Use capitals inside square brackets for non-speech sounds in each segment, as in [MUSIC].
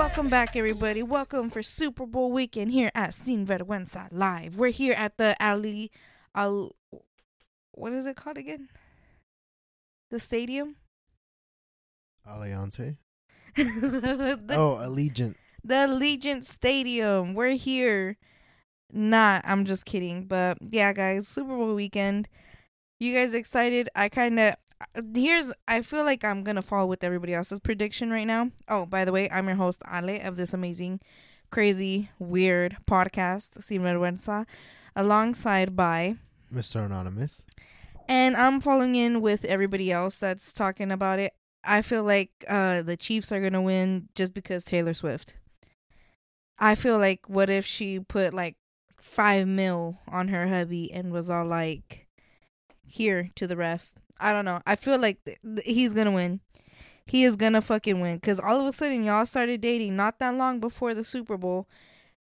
Welcome back, everybody. Welcome for Super Bowl weekend here at Sin Vergüenza Live. We're here at the Ali, Al, what is it called again? The stadium. Aliante? [LAUGHS] the, Oh, Allegiant. the Allegiant Stadium. We're here. Not, I'm just kidding. But yeah, guys, Super Bowl weekend. You guys excited? I kind of. Here's, I feel like I'm gonna fall with everybody else's prediction right now. Oh, by the way, I'm your host Ale of this amazing, crazy, weird podcast, Sin Vergüenza, alongside by, Mr. Anonymous. and I'm following in with everybody else that's talking about it. I feel like uh the Chiefs are gonna win just because Taylor Swift. I feel like what if she put like five mil on her hubby and was all like, "Here to the ref." I don't know. I feel like th- th- he's gonna win. He is gonna fucking win because all of a sudden y'all started dating not that long before the Super Bowl.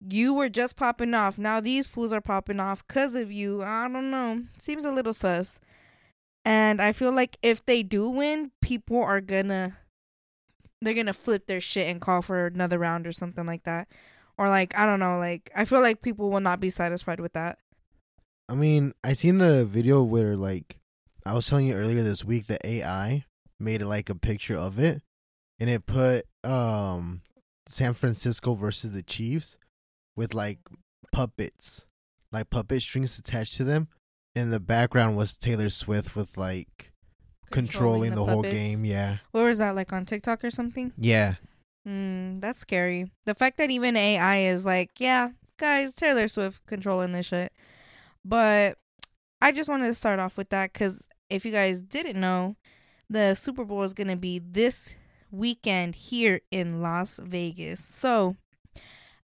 You were just popping off. Now these fools are popping off because of you. I don't know. Seems a little sus. And I feel like if they do win, people are gonna they're gonna flip their shit and call for another round or something like that. Or like I don't know, like I feel like people will not be satisfied with that. I mean, I seen a video where like I was telling you earlier this week that AI made like a picture of it and it put um San Francisco versus the Chiefs with like puppets, like puppet strings attached to them. And the background was Taylor Swift with like controlling, the, whole game. Yeah. What was that like on TikTok or something? Yeah. Mm, that's scary. The fact that even AI is like, yeah, guys, Taylor Swift controlling this shit. But I just wanted to start off with that because if you guys didn't know, the Super Bowl is going to be this weekend here in Las Vegas. So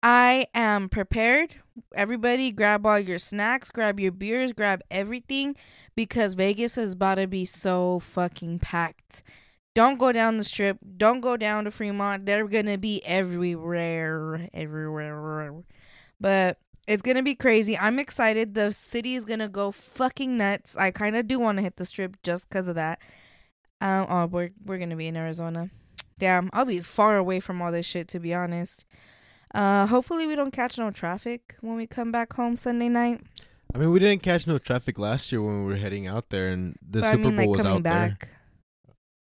I am prepared. Everybody, grab all your snacks, grab your beers, grab everything because Vegas is about to be so fucking packed. Don't go down the strip. Don't go down to Fremont. They're gonna be everywhere, everywhere. But it's gonna be crazy. I'm excited. The city is gonna go fucking nuts. I kind of do want to hit the strip just because of that. Um, oh, we're we're gonna be in Arizona. Damn, I'll be far away from all this shit to be honest. Uh, hopefully we don't catch no traffic when we come back home Sunday night. I mean, we didn't catch no traffic last year when we were heading out there, and the but Super I mean, Bowl like was coming out back. there.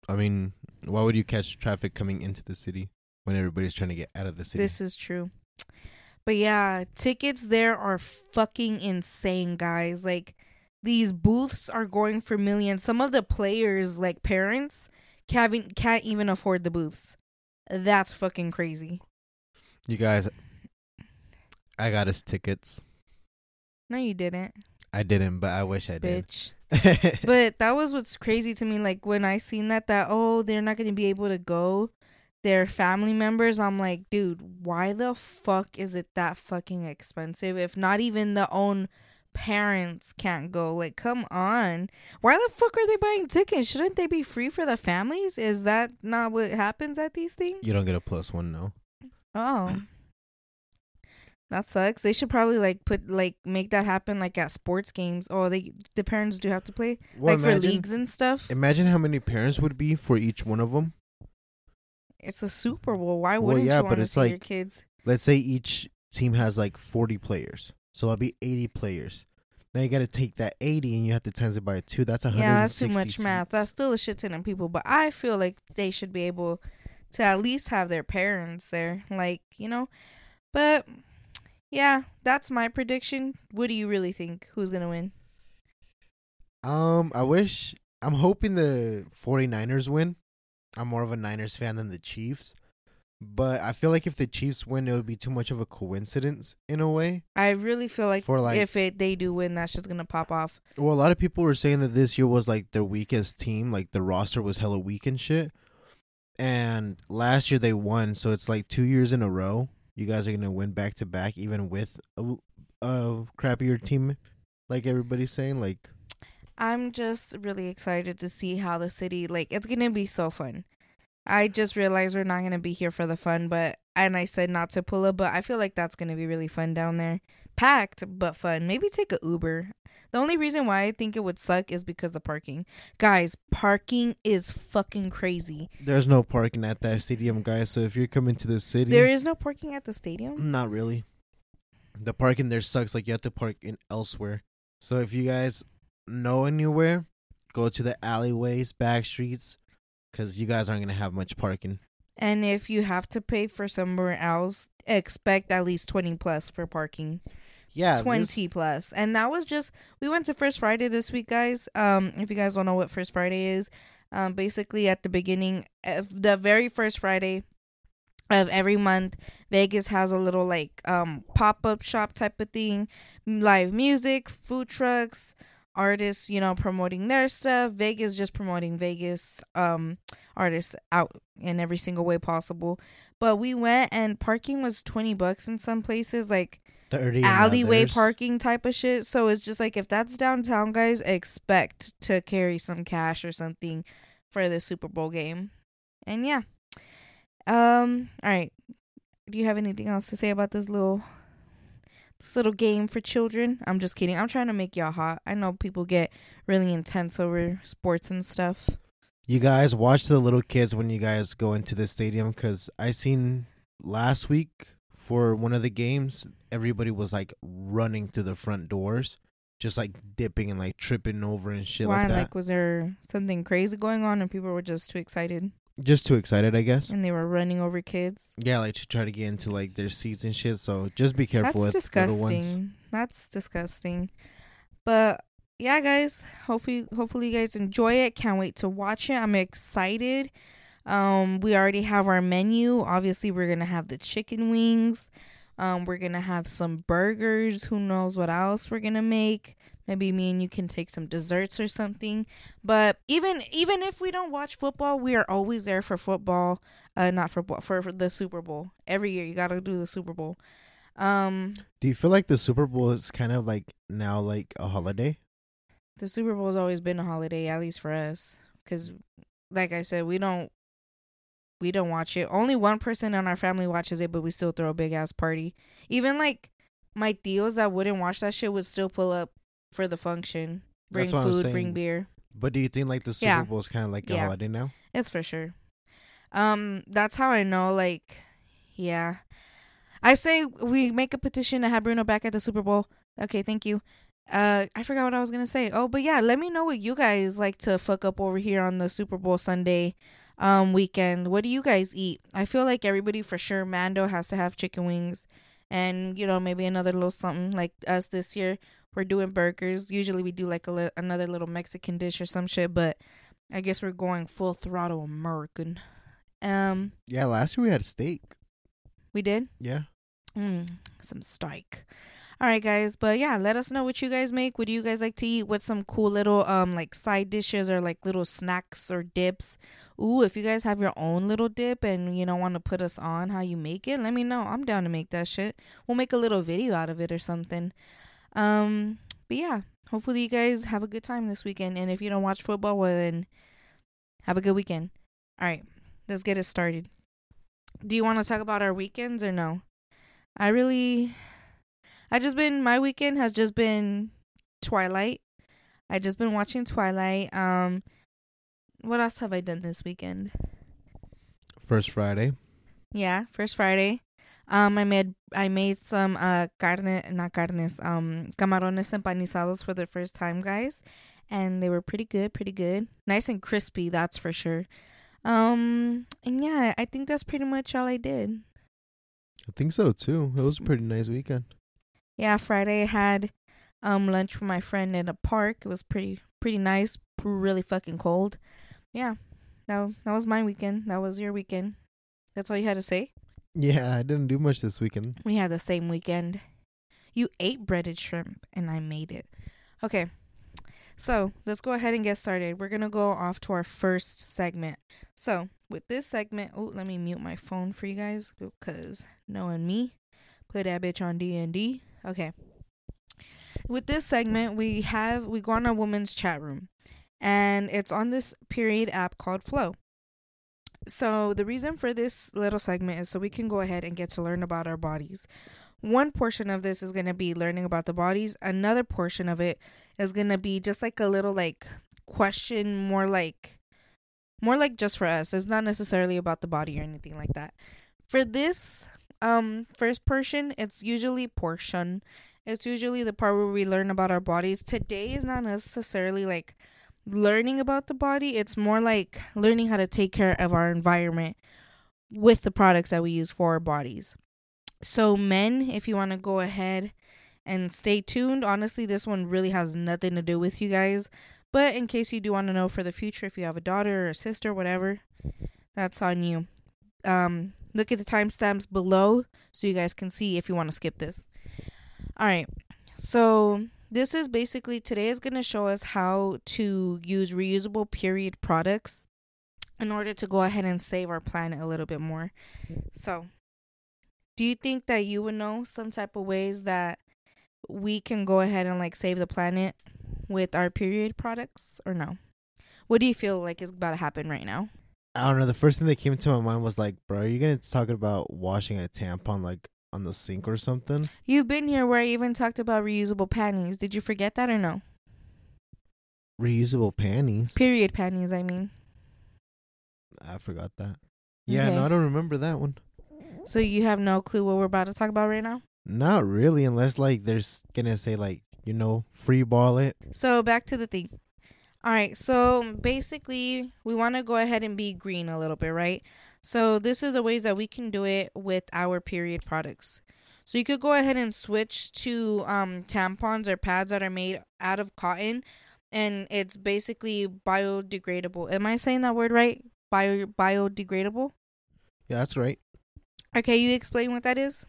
I mean, why would you catch traffic coming into the city when everybody's trying to get out of the city? This is true. But yeah, tickets there are fucking insane, guys. Like these booths are going for millions. Some of the players, like parents, can't can't even afford the booths. That's fucking crazy. you guys, I got us tickets. No, you didn't, I didn't, but I wish I did. bitch. [LAUGHS] but that was what's crazy to me. Like when I seen that, that oh, they're not gonna be able to go. Their family members. I'm like, dude, why the fuck is it that fucking expensive? If not even the own parents can't go. Like, come on. Why the fuck are they buying tickets? Shouldn't they be free for the families? Is that not what happens at these things? you don't get a plus one, no. Oh. That sucks. They should probably like put like make that happen like at sports games. Oh, they the parents do have to play Well, like for leagues and stuff. Imagine how many parents would be for each one of them. It's a Super Bowl. Why Well, wouldn't yeah, you want to see your kids? Let's say each team has like 40 players. So that'll be 80 players. Now you got to take that 80 and you have to times it by two. That's 160 Yeah, that's too much math. That's still a shit ton of people, but I feel like they should be able to at least have their parents there, like you know. But yeah, that's my prediction. What do you really think? Who's gonna win? Um, I wish I'm hoping the 49ers win. I'm more of a Niners fan than the Chiefs. But I feel like if the Chiefs win, it would be too much of a coincidence in a way. I really feel like, For, like- if it they do win, that's just gonna pop off. Well, a lot of people were saying that this year was like their weakest team, like the roster was hella weak and shit. And last year they won, so it's like two years in a row. You guys are gonna win back to back, even with a, a crappier team, like everybody's saying. Like, I'm just really excited to see how the city like it's gonna be so fun. I just realized we're not gonna be here for the fun, but and I said not to pull up, but I feel like that's gonna be really fun down there. Packed but fun. Maybe take a Uber. The only reason why I think it would suck is because the parking. Guys, parking is fucking crazy. There's no parking at that stadium, guys. So if you're coming to the city, There is no parking at the stadium. not really. The parking there sucks. Like you have to park in elsewhere. So if you guys know anywhere, go to the alleyways, back streets, because you guys aren't gonna have much parking. And if you have to pay for somewhere else, expect at least 20 plus for parking. Yeah, this- 20 plus. And that was just we went to First Friday this week, guys. Um if you guys don't know what First Friday is, um basically at the beginning of the very first Friday of every month, Vegas has a little like um pop-up shop type of thing, live music, food trucks, artists, you know, promoting their stuff, Vegas just promoting Vegas um artists out in every single way possible. But we went and parking was 20 bucks in some places like 30 alleyway others. parking type of shit. So it's just like if that's downtown, guys, expect to carry some cash or something for the Super Bowl game. And yeah. Um, all right. Do you have anything else to say about this little this little game for children? I'm just kidding. I'm trying to make y'all hot. I know people get really intense over sports and stuff. You guys watch the little kids when you guys go into the stadium because I seen last week for one of the games, everybody was like running through the front doors, just like dipping and like tripping over and shit Why? like that. Like, was there something crazy going on and people were just too excited just too excited, I guess. and they were running over kids? Yeah, like to try to get into like their seats and shit. So just be careful That's with little ones. disgusting. That's disgusting. But yeah, guys, hopefully hopefully you guys enjoy it. Can't wait to watch it. I'm excited. Um we already have our menu. Obviously, we're going to have the chicken wings. Um we're going to have some burgers. Who knows what else we're going to make? Maybe me and you can take some desserts or something. But even even if we don't watch football, we are always there for football. Uh not football, for, for the Super Bowl. Every year you got to do the Super Bowl. Um Do you feel like the Super Bowl is kind of like now like a holiday? the Super Bowl's always been a holiday, at least for us, because, like I said, we don't we don't watch it. Only one person in our family watches it, but we still throw a big ass party. Even like my deals that wouldn't watch that shit would still pull up for the function, bring That's what I'm food, bring beer. But do you think like the Super Yeah. Bowl is kind of like a Yeah. holiday now? It's for sure. Um, that's how I know. Like, yeah, I say we make a petition to have Bruno back at the Super Bowl. Okay, thank you. Uh, I forgot what I was gonna say. Oh, but yeah, let me know what you guys like to fuck up over here on the Super Bowl Sunday, um, weekend. What do you guys eat? I feel like everybody for sure. Mando has to have chicken wings, and you know maybe another little something like us this year. We're doing burgers. Usually we do like a li- another little Mexican dish or some shit, but I guess we're going full throttle American. Um, Yeah, last year we had a steak. we did Yeah. mm, some steak. All right, guys, but yeah, let us know what you guys make. What do you guys like to eat? What some cool little um like side dishes or like little snacks or dips? Ooh, if you guys have your own little dip and you know want to put us on how you make it, let me know. I'm down to make that shit. We'll make a little video out of it or something. Um, but yeah, hopefully you guys have a good time this weekend. And if you don't watch football, well then have a good weekend. All right, let's get it started. Do you want to talk about our weekends or no? I really, I just been my weekend has just been Twilight. I just been watching Twilight. Um, what else have I done this weekend? First Friday. Yeah, first Friday. Um, I made I made some uh carne not carnes um camarones empanizados for the first time, guys, and they were pretty good, pretty good, nice and crispy. That's for sure. Um, and yeah, I think that's pretty much all I did. I think so too. It was a pretty nice weekend. Yeah, Friday I had um lunch with my friend in a park. It was pretty pretty nice, really fucking cold. Yeah, that that was my weekend. That was your weekend. That's all you had to say. Yeah, I didn't do much this weekend. We had the same weekend. You ate breaded shrimp and I made it. Okay. So let's go ahead and get started. We're gonna go off to our first segment. So with this segment, oh, let me mute my phone for you guys because knowing me, put that bitch on D and D. Okay. With this segment, we have we go on a woman's chat room, and it's on this period app called Flo. So, the reason for this little segment is so we can go ahead and get to learn about our bodies. One portion of this is going to be learning about the bodies. Another portion of it is going to be just like a little like question more like more like just for us. It's not necessarily about the body or anything like that. For this um first portion, it's usually portion. It's usually the part where we learn about our bodies. Today is not necessarily like learning about the body, it's more like learning how to take care of our environment with the products that we use for our bodies. So, men, if you want to go ahead and stay tuned, honestly, this one really has nothing to do with you guys. But in case you do want to know for the future, if you have a daughter or a sister, whatever, that's on you. Um, look at the timestamps below so you guys can see if you want to skip this. All right. So, this is basically today is going to show us how to use reusable period products in order to go ahead and save our planet a little bit more. So, do you think that you would know some type of ways that we can go ahead and like save the planet with our period products or no? What do you feel like is about to happen right now? I don't know. The first thing that came to my mind was like, bro, are you gonna talk about washing a tampon like on the sink or something? You've been here where I even talked about reusable panties. Did you forget that or no? Reusable panties. Period panties, I mean. I forgot that. Yeah, Okay. no, I don't remember that one. So you have no clue what we're about to talk about right now? Not really, unless like there's gonna say like you know free ball it. So back to the thing. All right, so basically we want to go ahead and be green a little bit, right? So this is the ways that we can do it with our period products. So you could go ahead and switch to um, tampons or pads that are made out of cotton, and it's basically biodegradable. Am I saying that word right? Bio biodegradable. Yeah, that's right. Okay, you explain what that is.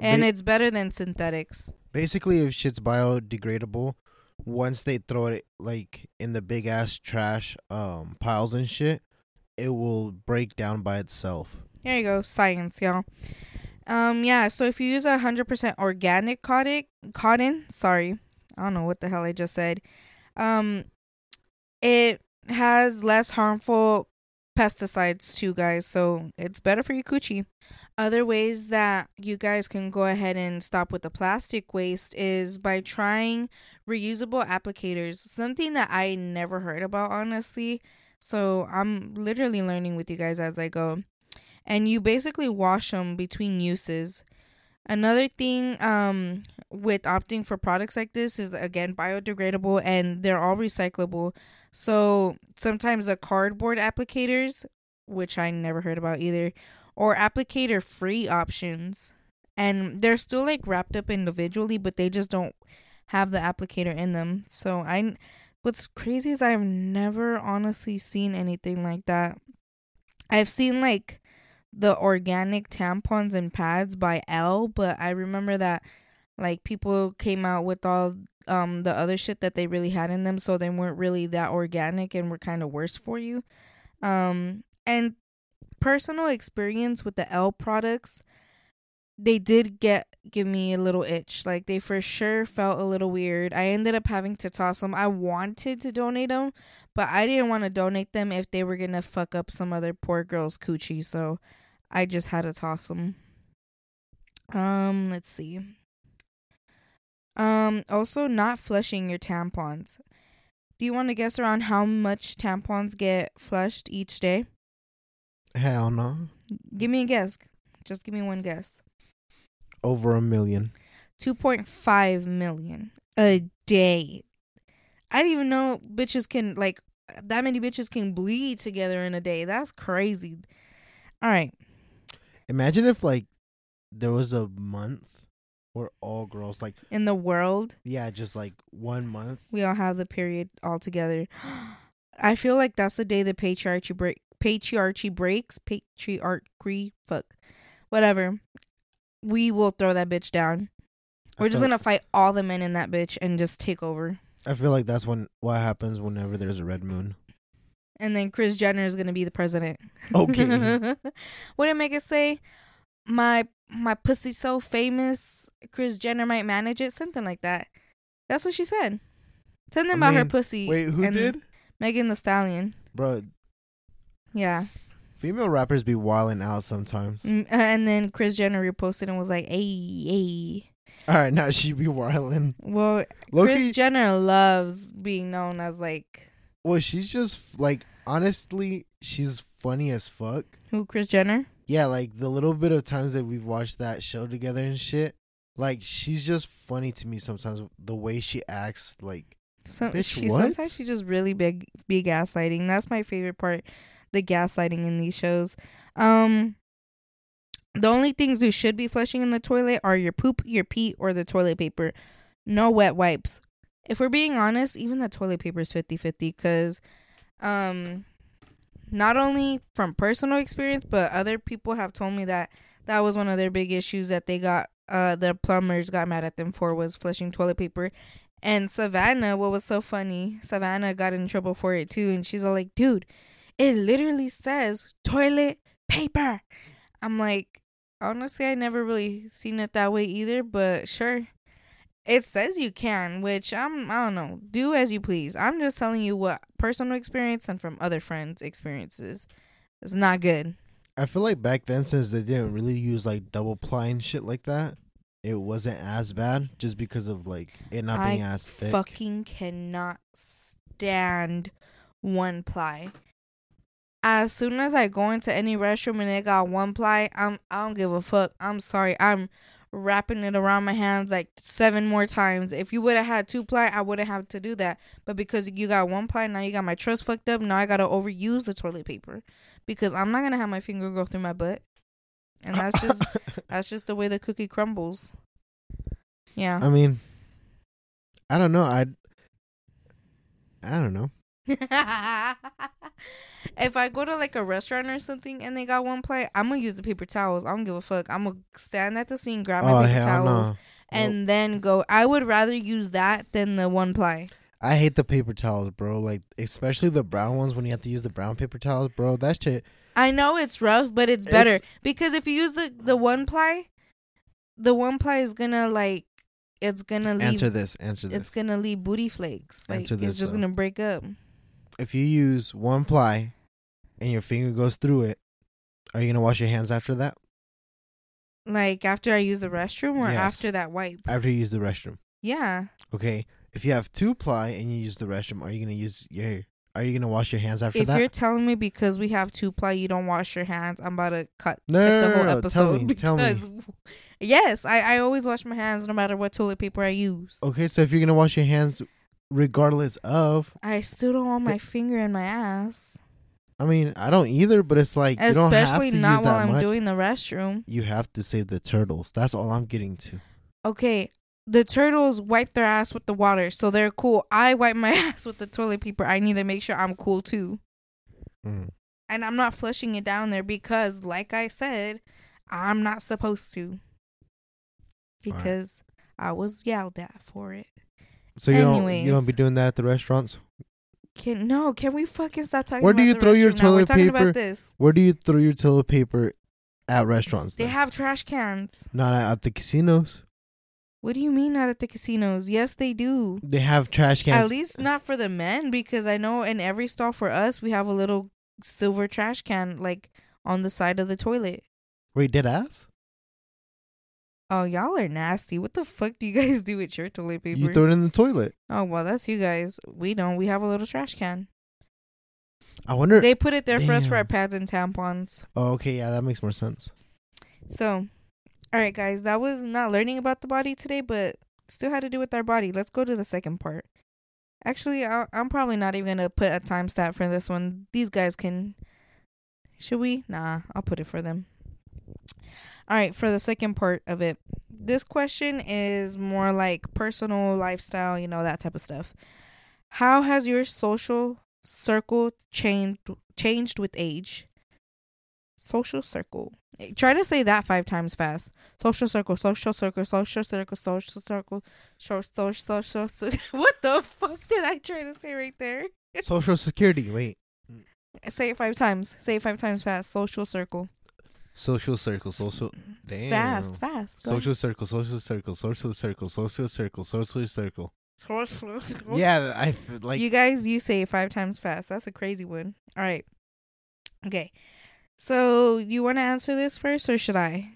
And Ba- it's better than synthetics. basically if shit's biodegradable, once they throw it like in the big ass trash um piles and shit, it will break down by itself. There you go, science, y'all. Um, yeah. So if you use a hundred percent organic cotton, cotton, sorry, I don't know what the hell I just said. Um, it has less harmful pesticides too, guys. So it's better for your coochie. Other ways that you guys can go ahead and stop with the plastic waste is by trying reusable applicators. Something that I never heard about, honestly. So I'm literally learning with you guys as I go and you basically wash them between uses. Another thing um with opting for products like this is again biodegradable and they're all recyclable. So sometimes the cardboard applicators, which I never heard about either, or applicator free options. And they're still like wrapped up individually, but they just don't have the applicator in them. So I what's crazy is I've never honestly seen anything like that. I've seen like the organic tampons and pads by L, but I remember that like people came out with all um the other shit that they really had in them, so they weren't really that organic and were kind of worse for you. Um and personal experience with the L products, they did get give me a little itch. Like they for sure felt a little weird. I ended up having to toss them. I wanted to donate them, but I didn't want to donate them if they were gonna fuck up some other poor girl's coochie. So I just had to toss them. Um, let's see. Um, also not flushing your tampons. Do you want to guess around how much tampons get flushed each day? Hell no. Give me a guess. Just give me one guess. Over a million. 2.5 million a day. I didn't even know bitches can like that many bitches can bleed together in a day. That's crazy. All right. Imagine if like there was a month where all girls like In the world, yeah, just like one month. we all have the period all together. [GASPS] I feel like that's the day the patriarchy break patriarchy breaks. Patriarchy fuck. Whatever. We will throw that bitch down. We're just gonna fight all the men in that bitch and just take over. I feel like that's when what happens whenever there's a red moon. And then Kris Jenner is gonna be the president. Okay. [LAUGHS] what did make it say? My my pussy so famous, Kris Jenner might manage it, something like that. That's what she said. Something I about her pussy. Wait, who did? Megan Thee Stallion. Bro, Yeah. Female rappers be wilding out sometimes. Mm, And then Kris Jenner reposted and was like, "Hey, hey." All right, now she be wilding. Well, Loki, Kris Jenner loves being known as like well, she's just like honestly, she's funny as fuck. who? Kris Jenner. Yeah, like the little bit of times that we've watched that show together and shit. Like she's just funny to me sometimes. The way she acts, like So Bitch, she what? sometimes she just really big be gaslighting. That's my favorite part, the gaslighting in these shows. Um the only things you should be flushing in the toilet are your poop, your pee, or the toilet paper. No wet wipes. If we're being honest, even the toilet paper is 50-50 because um not only from personal experience, but other people have told me that that was one of their big issues that they got uh the plumbers got mad at them for was flushing toilet paper and Savannah, what was so funny, Savannah got in trouble for it too. And she's all like, dude, it literally says toilet paper. I'm like, honestly, I never really seen it that way either, but sure. It says you can, which I'm, I don't know, do as you please. I'm just telling you what personal experience and from other friends' experiences. It's not good. I feel like back then, since they didn't really use like double ply and shit like that, it wasn't as bad just because of like it not being I as thick. fucking cannot stand one ply. As soon as I go into any restroom and they got one ply, I'm I don't give a fuck. I'm sorry. I'm wrapping it around my hands like seven more times. If you would have had two ply, I wouldn't have to do that. But because you got one ply, now you got my trust fucked up. Now I gotta overuse the toilet paper because I'm not gonna have my finger go through my butt, and that's just [LAUGHS] that's just the way the cookie crumbles. Yeah. I mean, I don't know. I I don't know. [LAUGHS] if I go to like a restaurant or something and they got one plate, I'm gonna use the paper towels. I don't give a fuck. I'm gonna stand at the scene, grab my Oh paper towels, no! and then go. I would rather use that than the one ply. I hate the paper towels, bro. Like especially the brown ones when you have to use the brown paper towels, bro. That shit. I know it's rough, but it's better It's- because if you use the the one ply, the one ply is gonna like it's gonna leave. Answer this. Answer this. It's gonna leave booty flakes. Like Answer it's just though. gonna break up. If you use one ply and your finger goes through it, are you gonna wash your hands after that? Like after I use the restroom or Yes. after that wipe. After you use the restroom. Yeah. Okay. If you have two ply and you use the restroom, are you gonna use your? Are you gonna wash your hands after if that? If you're telling me because we have two ply, you don't wash your hands, I'm about to cut, No, cut no, the whole no, no. episode. Tell me, tell me. yes, I, I always wash my hands no matter what toilet paper I use. Okay, so if you're gonna wash your hands, regardless of, I still don't want my finger in my ass, I mean, I don't either, but it's like you don't have especially to not use while I'm much. doing the restroom. you have to save the turtles. That's all I'm getting to. Okay, the turtles wipe their ass with the water, so they're cool. I wipe my [LAUGHS] ass with the toilet paper. I need to make sure I'm cool too. Mm. And I'm not flushing it down there because, like I said, I'm not supposed to. Because I was yelled at for it. So you don't you Anyways. don't be doing that at the restaurants. Can no? Can we fucking stop talking? Where about do you throw your toilet paper? About this. Where do you throw your toilet paper at restaurants? They then? have trash cans. not at the casinos. What do you mean not at the casinos? Yes, they do. They have trash cans. At least not for the men, because I know in every stall for us we have a little silver trash can like on the side of the toilet. Wait, dead ass? Oh, y'all are nasty. What the fuck do you [LAUGHS] guys do with your toilet paper? You throw it in the toilet. oh well, that's you guys. We don't. We have a little trash can. I wonder. They put it there for us for our pads and tampons. oh, okay, yeah, that makes more sense. So, all right, guys, that was not learning about the body today, but still had to do with our body. Let's go to the second part. Actually, I, I'm probably not even gonna put a time stamp for this one. These guys can. Should we? Nah, I'll put it for them. All right, for the second part of it, this question is more like personal lifestyle, you know, that type of stuff. How has your social circle changed changed with age? Social circle. Try to say that five times fast. Social circle, social circle, social circle, social circle, social, social, social. [LAUGHS] What the fuck did I try to say right there? Social security. Wait. Say it five times. Say it five times fast. Social circle. Social circle, social Damn. Fast, fast. Go social circle, social circle, social circle, social circle, social circle. ahead. Social circle. Yeah, I f- like. you guys, you say it five times fast. That's a crazy one. All right. Okay. So you want to answer this first, or should I?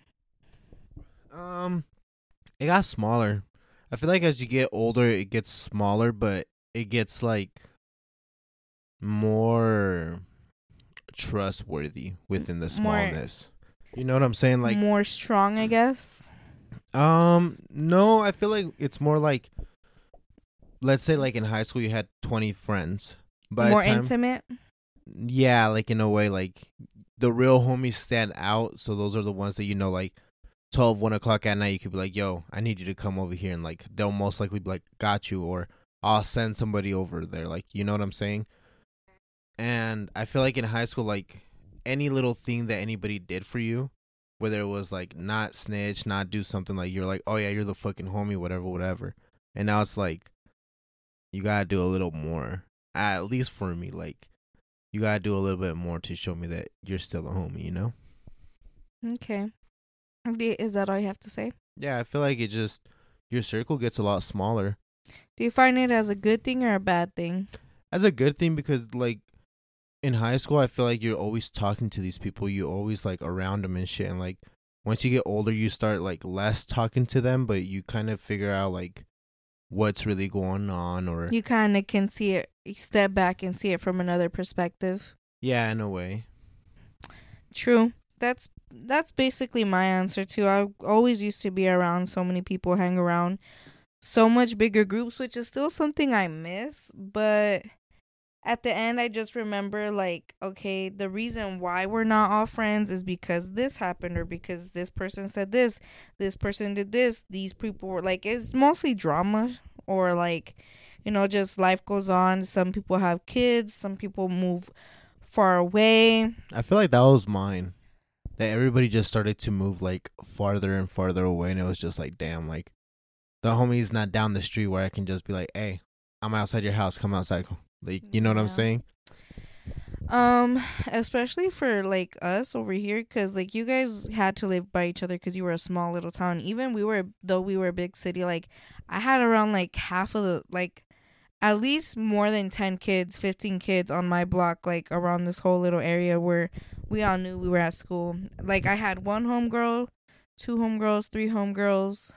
Um, it got smaller. I feel like as you get older, it gets smaller, but it gets like more trustworthy within the More- smallness. You know what I'm saying? Like, more strong, I guess. um, no, I feel like it's more like, let's say, like in high school, you had 20 friends. By more time, intimate. yeah, like in a way, like the real homies stand out. So those are the ones that you know, like 12, 1 o'clock at night, you could be like, yo, I need you to come over here. And like, they'll most likely be like, got you. Or I'll send somebody over there. Like, you know what I'm saying? And I feel like in high school, like any little thing that anybody did for you, whether it was like not snitch, not do something like you're like, oh yeah, you're the fucking homie, whatever, whatever. And now it's like, you gotta do a little more. At least for me, like, you gotta do a little bit more to show me that you're still a homie, you know? Okay. Is that all you have to say? Yeah, I feel like it just your circle gets a lot smaller. Do you find it as a good thing or a bad thing? As a good thing because like in high school, I feel like you're always talking to these people. You always like around them and shit. And like once you get older, you start like less talking to them, but you kind of figure out like what's really going on, or You kind of can see it, step back and see it from another perspective. yeah, in a way. True. That's that's basically my answer too. I always used to be around so many people, hang around so much bigger groups, which is still something I miss, but at the end I just remember like, okay, the reason why we're not all friends is because this happened or because this person said this, this person did this, these people were like it's mostly drama or like you know, just life goes on. Some people have kids, some people move far away. I feel like that was mine. That everybody just started to move like farther and farther away, and it was just like, damn, like the homie's not down the street where I can just be like, hey, I'm outside your house, come outside. Like, you know what I'm saying? Um, especially for like us over here, cause like you guys had to live by each other, cause you were a small little town. Even we were, though we were a big city. Like I had around like half of the like, at least more than ten kids, fifteen kids on my block, like around this whole little area where we all knew we were at school. Like I had one homegirl, two homegirls, three homegirls,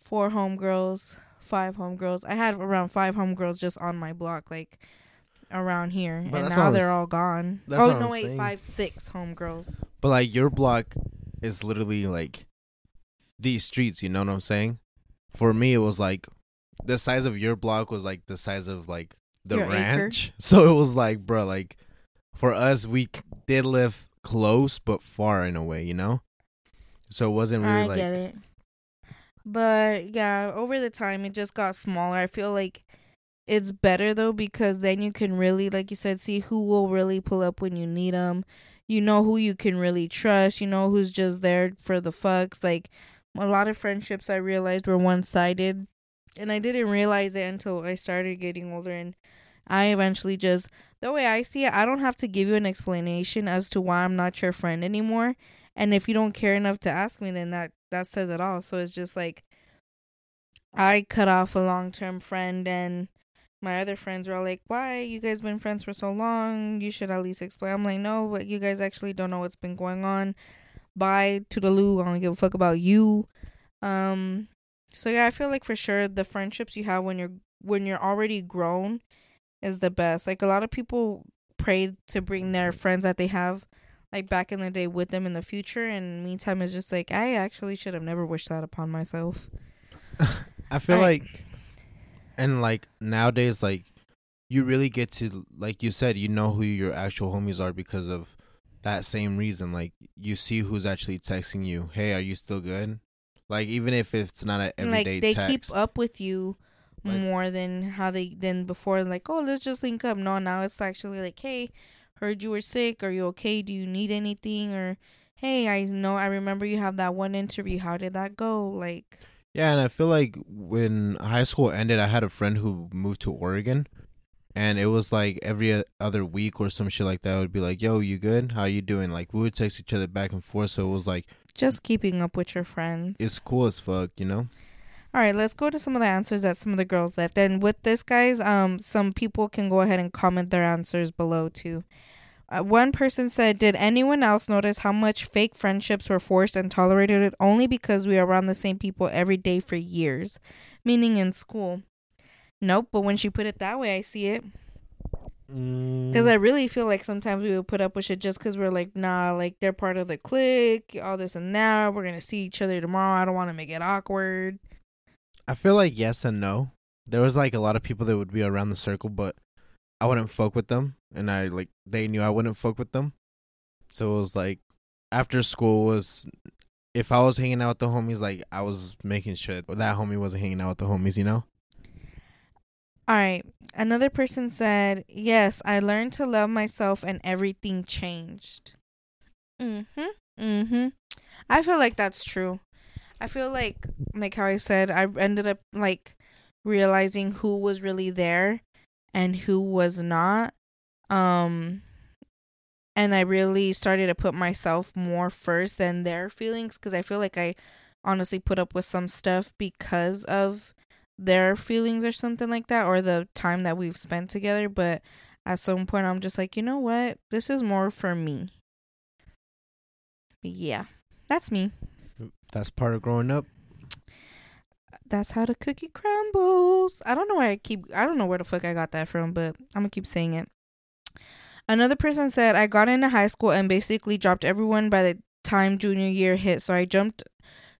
four homegirls, five homegirls. I had around five homegirls just on my block, like around here, But and now they're all gone. that's oh what no, I'm wait, saying. five, six homegirls. But like your block is literally like these streets, you know what I'm saying? For me, it was like the size of your block was like the size of like the Your acre. ranch. [LAUGHS] So it was like, bro, like for us, we did live close but far in a way, you know? So it wasn't really I like get it. But yeah, over the time it just got smaller. I feel like it's better though because then you can really, like you said, see who will really pull up when you need them. You know who you can really trust. You know who's just there for the fucks. Like a lot of friendships I realized were one sided, and I didn't realize it until I started getting older. And I eventually just, the way I see it, I don't have to give you an explanation as to why I'm not your friend anymore. And if you don't care enough to ask me, then that that says it all. So it's just like I cut off a long term friend, and my other friends were all like, "Why you guys been friends for so long? You should at least explain." I'm like, "No, but you guys actually don't know what's been going on." Bye to the loo. I don't give a fuck about you. Um. So yeah, I feel like for sure the friendships you have when you're when you're already grown is the best. Like a lot of people pray to bring their friends that they have like back in the day with them in the future and meantime it's just like I actually should have never wished that upon myself. I feel like, and like nowadays, like you really get to, like you said, you know who your actual homies are because of that same reason. Like you see who's actually texting you, "Hey, are you still good?" Like even if it's not an like everyday they text. keep up with you Like- more than how they than before like oh let's just link up no now it's actually like hey heard you were sick are you okay do you need anything or hey i know i remember you have that one interview how did that go like Yeah, and I feel like when high school ended, I had a friend who moved to Oregon, and it was like every other week or some shit like that. Would be like, "Yo, you good? How you doing?" Like we would text each other back and forth, so it was like just keeping up with your friends it's cool as fuck, you know. All right, let's go to some of the answers that some of the girls left. And with this, guys, um, some people can go ahead and comment their answers below too. Uh, one person said, Did anyone else notice how much fake friendships were forced and tolerated only because we were around the same people every day for years? Meaning in school. Nope, but when she put it that way, I see it. Because I really feel like sometimes we would put up with shit just because we're like, nah, like they're part of the clique, all this and that. We're going to see each other tomorrow. I don't want to make it awkward. I feel like yes and no. There was like a lot of people that would be around the circle, but I wouldn't fuck with them, and I like they knew I wouldn't fuck with them. So it was like after school was if I was hanging out with the homies, like I was making sure that homie wasn't hanging out with the homies, you know. All right. Another person said, Yes, I learned to love myself and everything changed. Mm hmm. Mm hmm. I feel like that's true. I feel like, like how I said, I ended up like realizing who was really there and who was not. Um, and I really started to put myself more first than their feelings because I feel like I honestly put up with some stuff because of their feelings or something like that or the time that we've spent together but at some point i'm just like you know what? This is more for me. Yeah that's me. That's part of growing up. that's how the cookie crumbles. I don't know where i keep i don't know where the fuck i got that from but i'm gonna keep saying it another person said i got into high school and basically dropped everyone by the time junior year hit so i jumped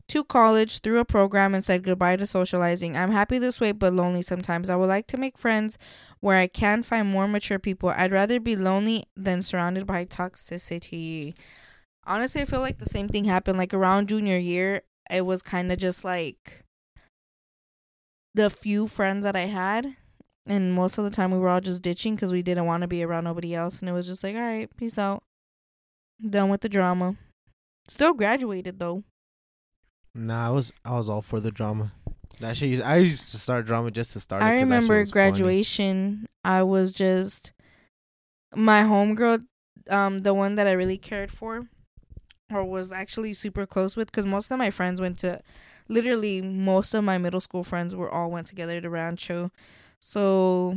to college through a program and said goodbye to socializing. I'm happy this way, but lonely sometimes. I would like to make friends where I can find more mature people. I'd rather be lonely than surrounded by toxicity. Honestly, I feel like the same thing happened. Like around junior year, it was kind of just like the few friends that I had. And most of the time, we were all just ditching because we didn't want to be around nobody else. And it was just like, all right, peace out. Done with the drama. Still graduated though. Nah, I was I was all for the drama. That shit. I used to start drama just to start. I 'cause that shit remember was funny. graduation. I was just my homegirl, um, the one that I really cared for, or was actually super close with, because most of my friends went to, literally most of my middle school friends were all went together to Rancho, so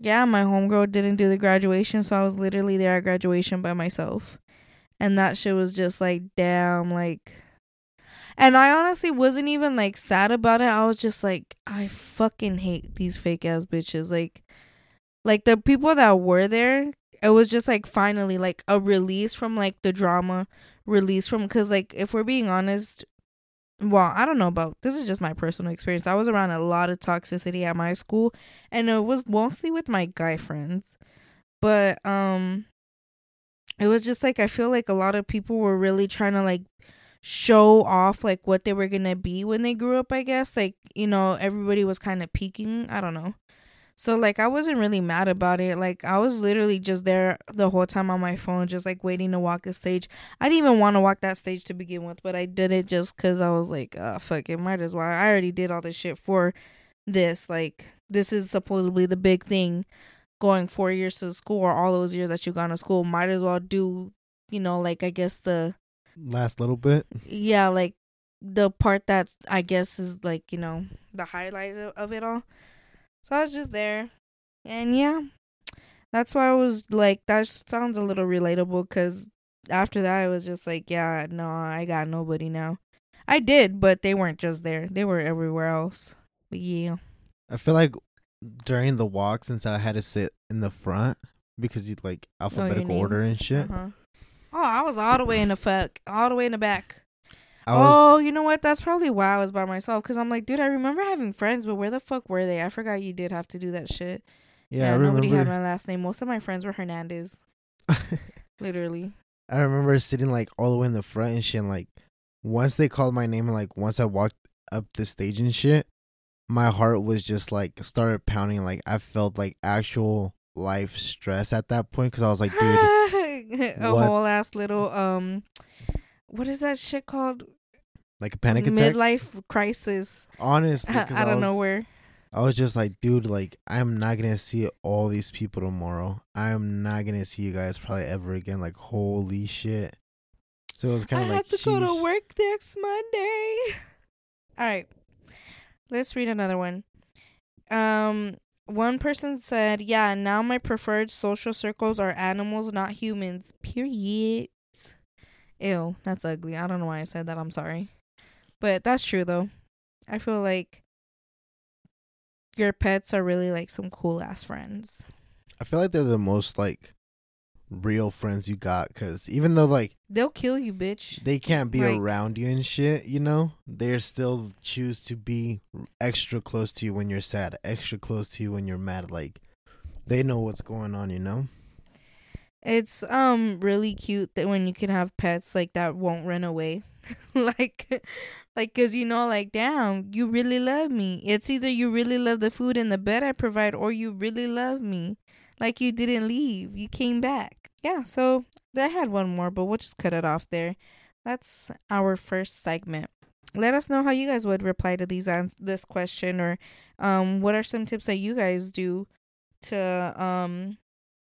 yeah, my homegirl didn't do the graduation, so I was literally there at graduation by myself, and that shit was just like damn, like. And I honestly wasn't even like sad about it. I was just like, I fucking hate these fake ass bitches. Like, like the people that were there, it was just like finally like a release from like the drama, release from because like if we're being honest, well, I don't know about this is just my personal experience. I was around a lot of toxicity at my school, and it was mostly with my guy friends, but um, it was just like I feel like a lot of people were really trying to like show off like what they were gonna be when they grew up i guess. Like you know everybody was kind of peaking i don't know so like i wasn't really mad about it. Like i was literally just there the whole time on my phone just like waiting to walk the stage. I didn't even want to walk that stage to begin with but i did it just because i was like uh fuck it might as well. I already did all this shit for this like this is supposedly the big thing going four years to school or all those years that you've gone to school. Might as well do you know like i guess the Last little bit. yeah like the part that i guess is like you know the highlight of, of it all so i was just there and yeah that's why i was like that sounds a little relatable because after that i was just like yeah no i got nobody now i did but they weren't just there they were everywhere else but yeah I feel like during the walk, since I had to sit in the front because you like alphabetical name. order and shit. uh-huh. oh i was all the way in the fuck all the way in the back I was oh, you know what? That's probably why I was by myself. Cause I'm like, dude, I remember having friends, but where the fuck were they? I forgot you did have to do that shit. yeah, I nobody had my last name. Most of my friends were Hernandez, [LAUGHS] literally. I remember sitting like all the way in the front and shit. And, like once they called my name, and like once I walked up the stage and shit, my heart was just like started pounding. Like I felt like actual life stress at that point because I was like, dude, [LAUGHS] a what- whole ass little um, what is that shit called? like a panic attack. Midlife crisis. Honestly, [LAUGHS] 'cause I don't was, know where. I was just like, dude, like I'm not gonna see all these people tomorrow. I'm not gonna see you guys probably ever again. Like holy shit. So it was kind of like I have to go to work next Monday. [LAUGHS] All right. Let's read another one. Um one person said, "Yeah, now my preferred social circles are animals, not humans." Period. Ew, that's ugly. I don't know why I said that. I'm sorry. But that's true though. I feel like your pets are really like some cool ass friends. I feel like they're the most like real friends you got because even though like They'll kill you, bitch. they can't be Like- around you and shit, you know, they still choose to be extra close to you when you're sad, extra close to you when you're mad. Like they know what's going on, you know. It's um really cute that when you can have pets like that won't run away. [LAUGHS] like like cuz you know like damn, you really love me. It's either you really love the food and the bed I provide or you really love me. Like you didn't leave. You came back. Yeah, so I had one more, but we'll just cut it off there. That's our first segment. Let us know how you guys would reply to these ans- this question or um what are some tips that you guys do to um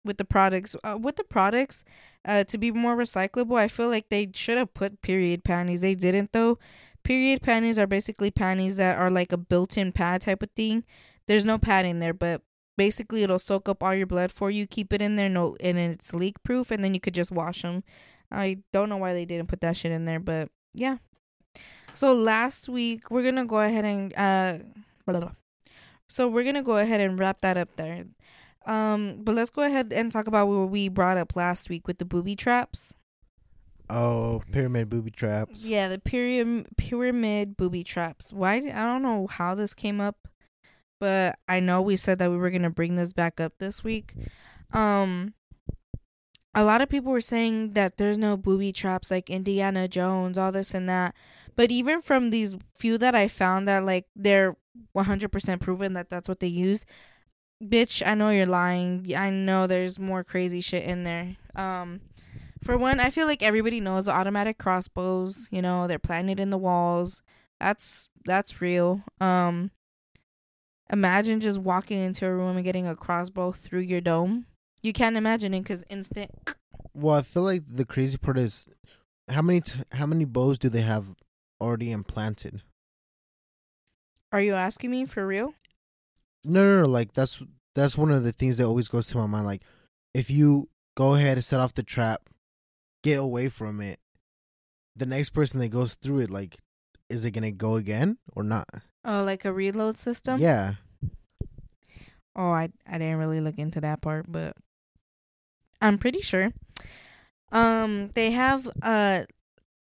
with the products uh, with the products uh to be more recyclable i feel like they should have put period panties. They didn't though. Period panties are basically panties that are like a built-in pad type of thing. There's no pad in there but basically it'll soak up all your blood for you keep it in there no and it's leak proof and then you could just wash them i don't know why they didn't put that shit in there but yeah. So last week we're gonna go ahead and uh blah, blah, blah. so we're gonna go ahead and wrap that up there um, but let's go ahead and talk about what we brought up last week with the booby traps. Oh, pyramid booby traps. Yeah, the pyramid pyramid booby traps. Why? I don't know how this came up, but I know we said that we were gonna bring this back up this week. Um, a lot of people were saying that there's no booby traps like Indiana Jones, all this and that. But even from these few that I found that like they're 100% proven that that's what they used. Bitch, I know you're lying. I know there's more crazy shit in there. Um, for one, I feel like everybody knows automatic crossbows. You know, they're planted in the walls. That's that's real. Um, imagine just walking into a room and getting a crossbow through your dome. You can't imagine it because instant. Well, I feel like the crazy part is how many t- how many bows do they have already implanted? Are you asking me for real? No, no, no. Like that's that's one of the things that always goes to my mind. Like, if you go ahead and set off the trap, get away from it, the next person that goes through it, like, is it gonna go again or not? Oh, like a reload system? yeah. Oh, I I didn't really look into that part, but I'm pretty sure. Um, they have uh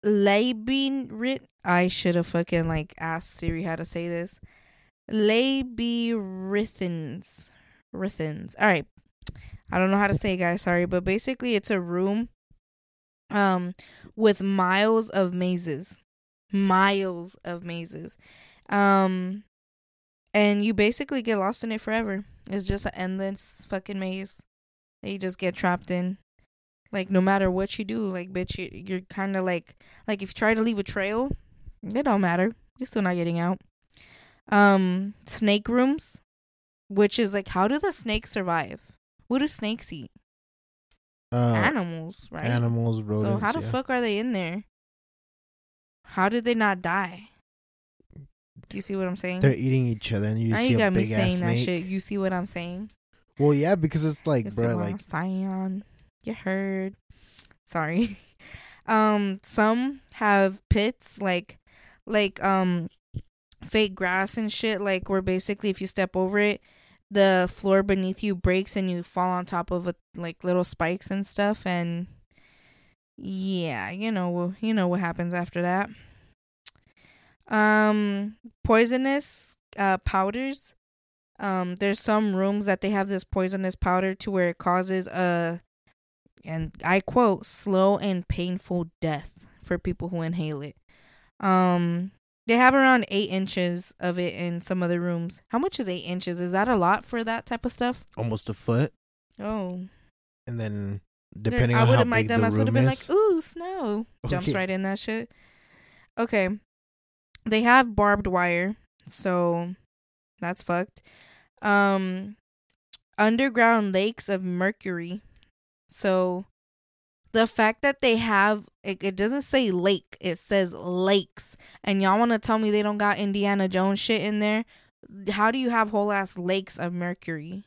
labyrinth. I should have fucking like asked Siri how to say this. Labyrinthins, rithins. All right, I don't know how to say, it, guys. Sorry, but basically, it's a room, um, with miles of mazes, miles of mazes, um, and you basically get lost in it forever. It's just an endless fucking maze that you just get trapped in. Like no matter what you do, like bitch, you, you're kind of like like if you try to leave a trail, it don't matter. You're still not getting out. Um, snake rooms, which is like how do the snakes survive? What do snakes eat? Uh, Animals, right? Animals, rodents. so how the yeah. fuck are they in there? How did they not die? Do you see what I'm saying? They're eating each other, and you now see you a got me saying that shit. You see what I'm saying? Well, yeah, because it's like, It's bro, like Scion. You heard. Sorry. [LAUGHS] Um, some have pits like like um fake grass and shit, like where basically if you step over it, the floor beneath you breaks and you fall on top of it like little spikes and stuff and yeah, you know you know what happens after that. Um poisonous uh powders um there's some rooms that they have this poisonous powder to where it causes a and I quote slow and painful death for people who inhale it. Um they have around eight inches of it in some of the rooms. How much is eight inches? Is that a lot for that type of stuff? almost a foot, Oh, and then depending I on how my big the dumbass would have been is. like, "Ooh, snow!" Jumps Okay. right in that shit. Okay, they have barbed wire, so that's fucked. Um, underground lakes of mercury. So, the fact that they have it, it doesn't say lake, it says lakes, and y'all want to tell me they don't got Indiana Jones shit in there? how do you have whole ass lakes of mercury?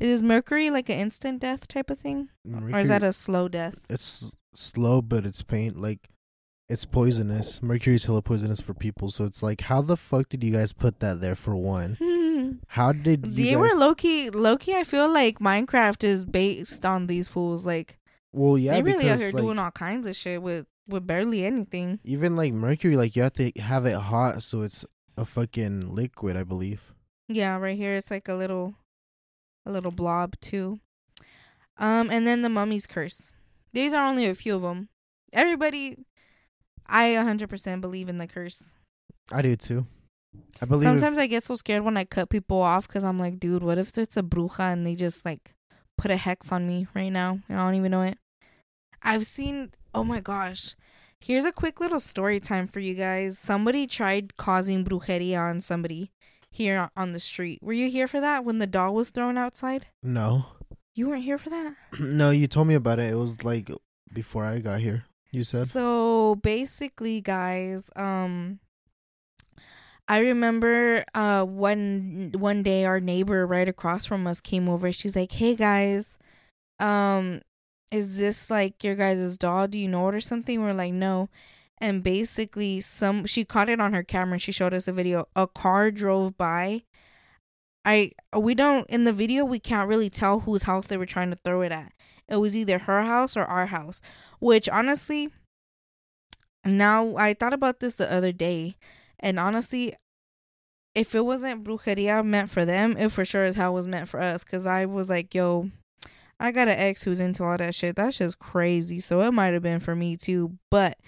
Is mercury like an instant death type of thing, mm, or is that a slow death? it's slow, but it's pain. Like it's poisonous. Mercury's hella poisonous for people. So it's like, how the fuck did you guys put that there for one? [LAUGHS] How did you they guys? were. Low key, I feel like Minecraft is based on these fools. Like well, yeah, they really out here like, doing all kinds of shit with with barely anything. even like mercury, like you have to have it hot, so it's a fucking liquid, I believe. Yeah, right here it's like a little a little blob too. Um and then the mummy's curse. These are only a few of them. Everybody I 100% believe in the curse. I do too. I believe. if- Sometimes I get so scared when I cut people off cuz I'm like, dude, what if it's a bruja and they just like put a hex on me right now and I don't even know it. I've seen oh my gosh. Here's a quick little story time for you guys. Somebody tried causing brujeria on somebody here on the street. Were you here for that when the doll was thrown outside? no, You weren't here for that? [CLEARS THROAT] no, you told me about it. It was like before I got here. You said. So basically, guys, um I remember uh one one day our neighbor right across from us came over. She's like, "Hey guys, um is this like your guys' doll? Do you know it or something?" We're like, "No." And basically some she caught it on her camera she showed us a video. A car drove by. I we don't in the video we can't really tell whose house they were trying to throw it at. It was either her house or our house, which honestly now I thought about this the other day and honestly if it wasn't brujeria meant for them, it for sure as hell was meant for us cuz I was like, yo, I got an ex who's into all that shit. That's just crazy. So it might have been for me too, but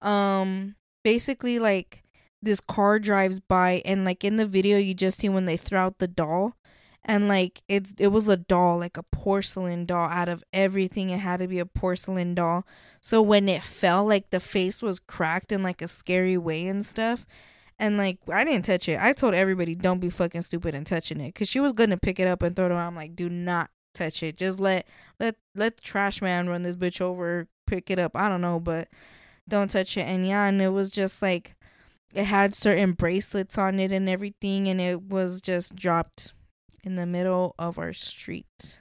um basically like this car drives by and like in the video you just see when they throw out the doll. And like it's it was a doll like a porcelain doll. Out of everything it had to be a porcelain doll. So when it fell like the face was cracked in like a scary way and stuff. And like i didn't touch it. I told everybody don't be fucking stupid and touching it. Because she was gonna pick it up and throw it around. I'm like do not touch it. Just let let let the trash man run this bitch over pick it up. I don't know but don't touch it. And yeah and it was just like it had certain bracelets on it and everything and it was just dropped in the middle of our street.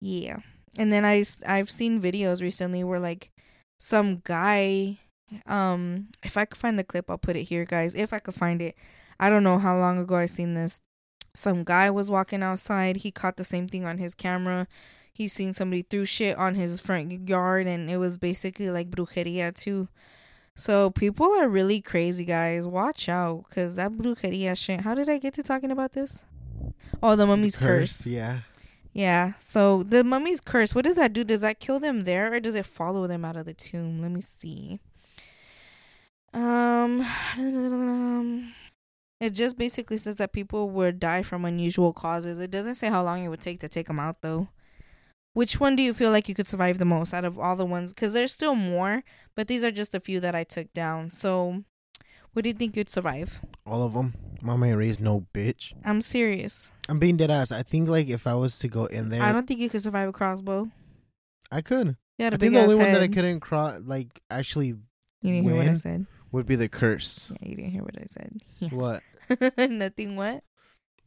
Yeah. And then I I've seen videos recently where like some guy um if i could find the clip i'll put it here guys. If i could find it. I don't know how long ago i seen this some guy was walking outside he caught the same thing on his camera he seen somebody threw shit on his front yard and it was basically like brujeria too so people are really crazy, guys. Watch out, cause that brujeria shit. How did I get to talking about this? Oh, the mummy's curse. Yeah. Yeah. So the mummy's curse. What does that do? Does that kill them there, or does it follow them out of the tomb? Let me see. Um, [SIGHS] it just basically says that people would die from unusual causes. It doesn't say how long it would take to take them out, though. Which one do you feel like you could survive the most out of all the ones? Because there's still more, but these are just a few that I took down. So, what do you think you'd survive? All of them. Mama ain't raised no bitch. I'm serious. I'm being dead ass. I think like if I was to go in there, I don't think you could survive a crossbow. I could. Yeah, I think the only ass one that I couldn't cross, like actually, You didn't hear what I win. said. would be the curse. Yeah, you didn't hear what I said. [LAUGHS] What? [LAUGHS] Nothing. What?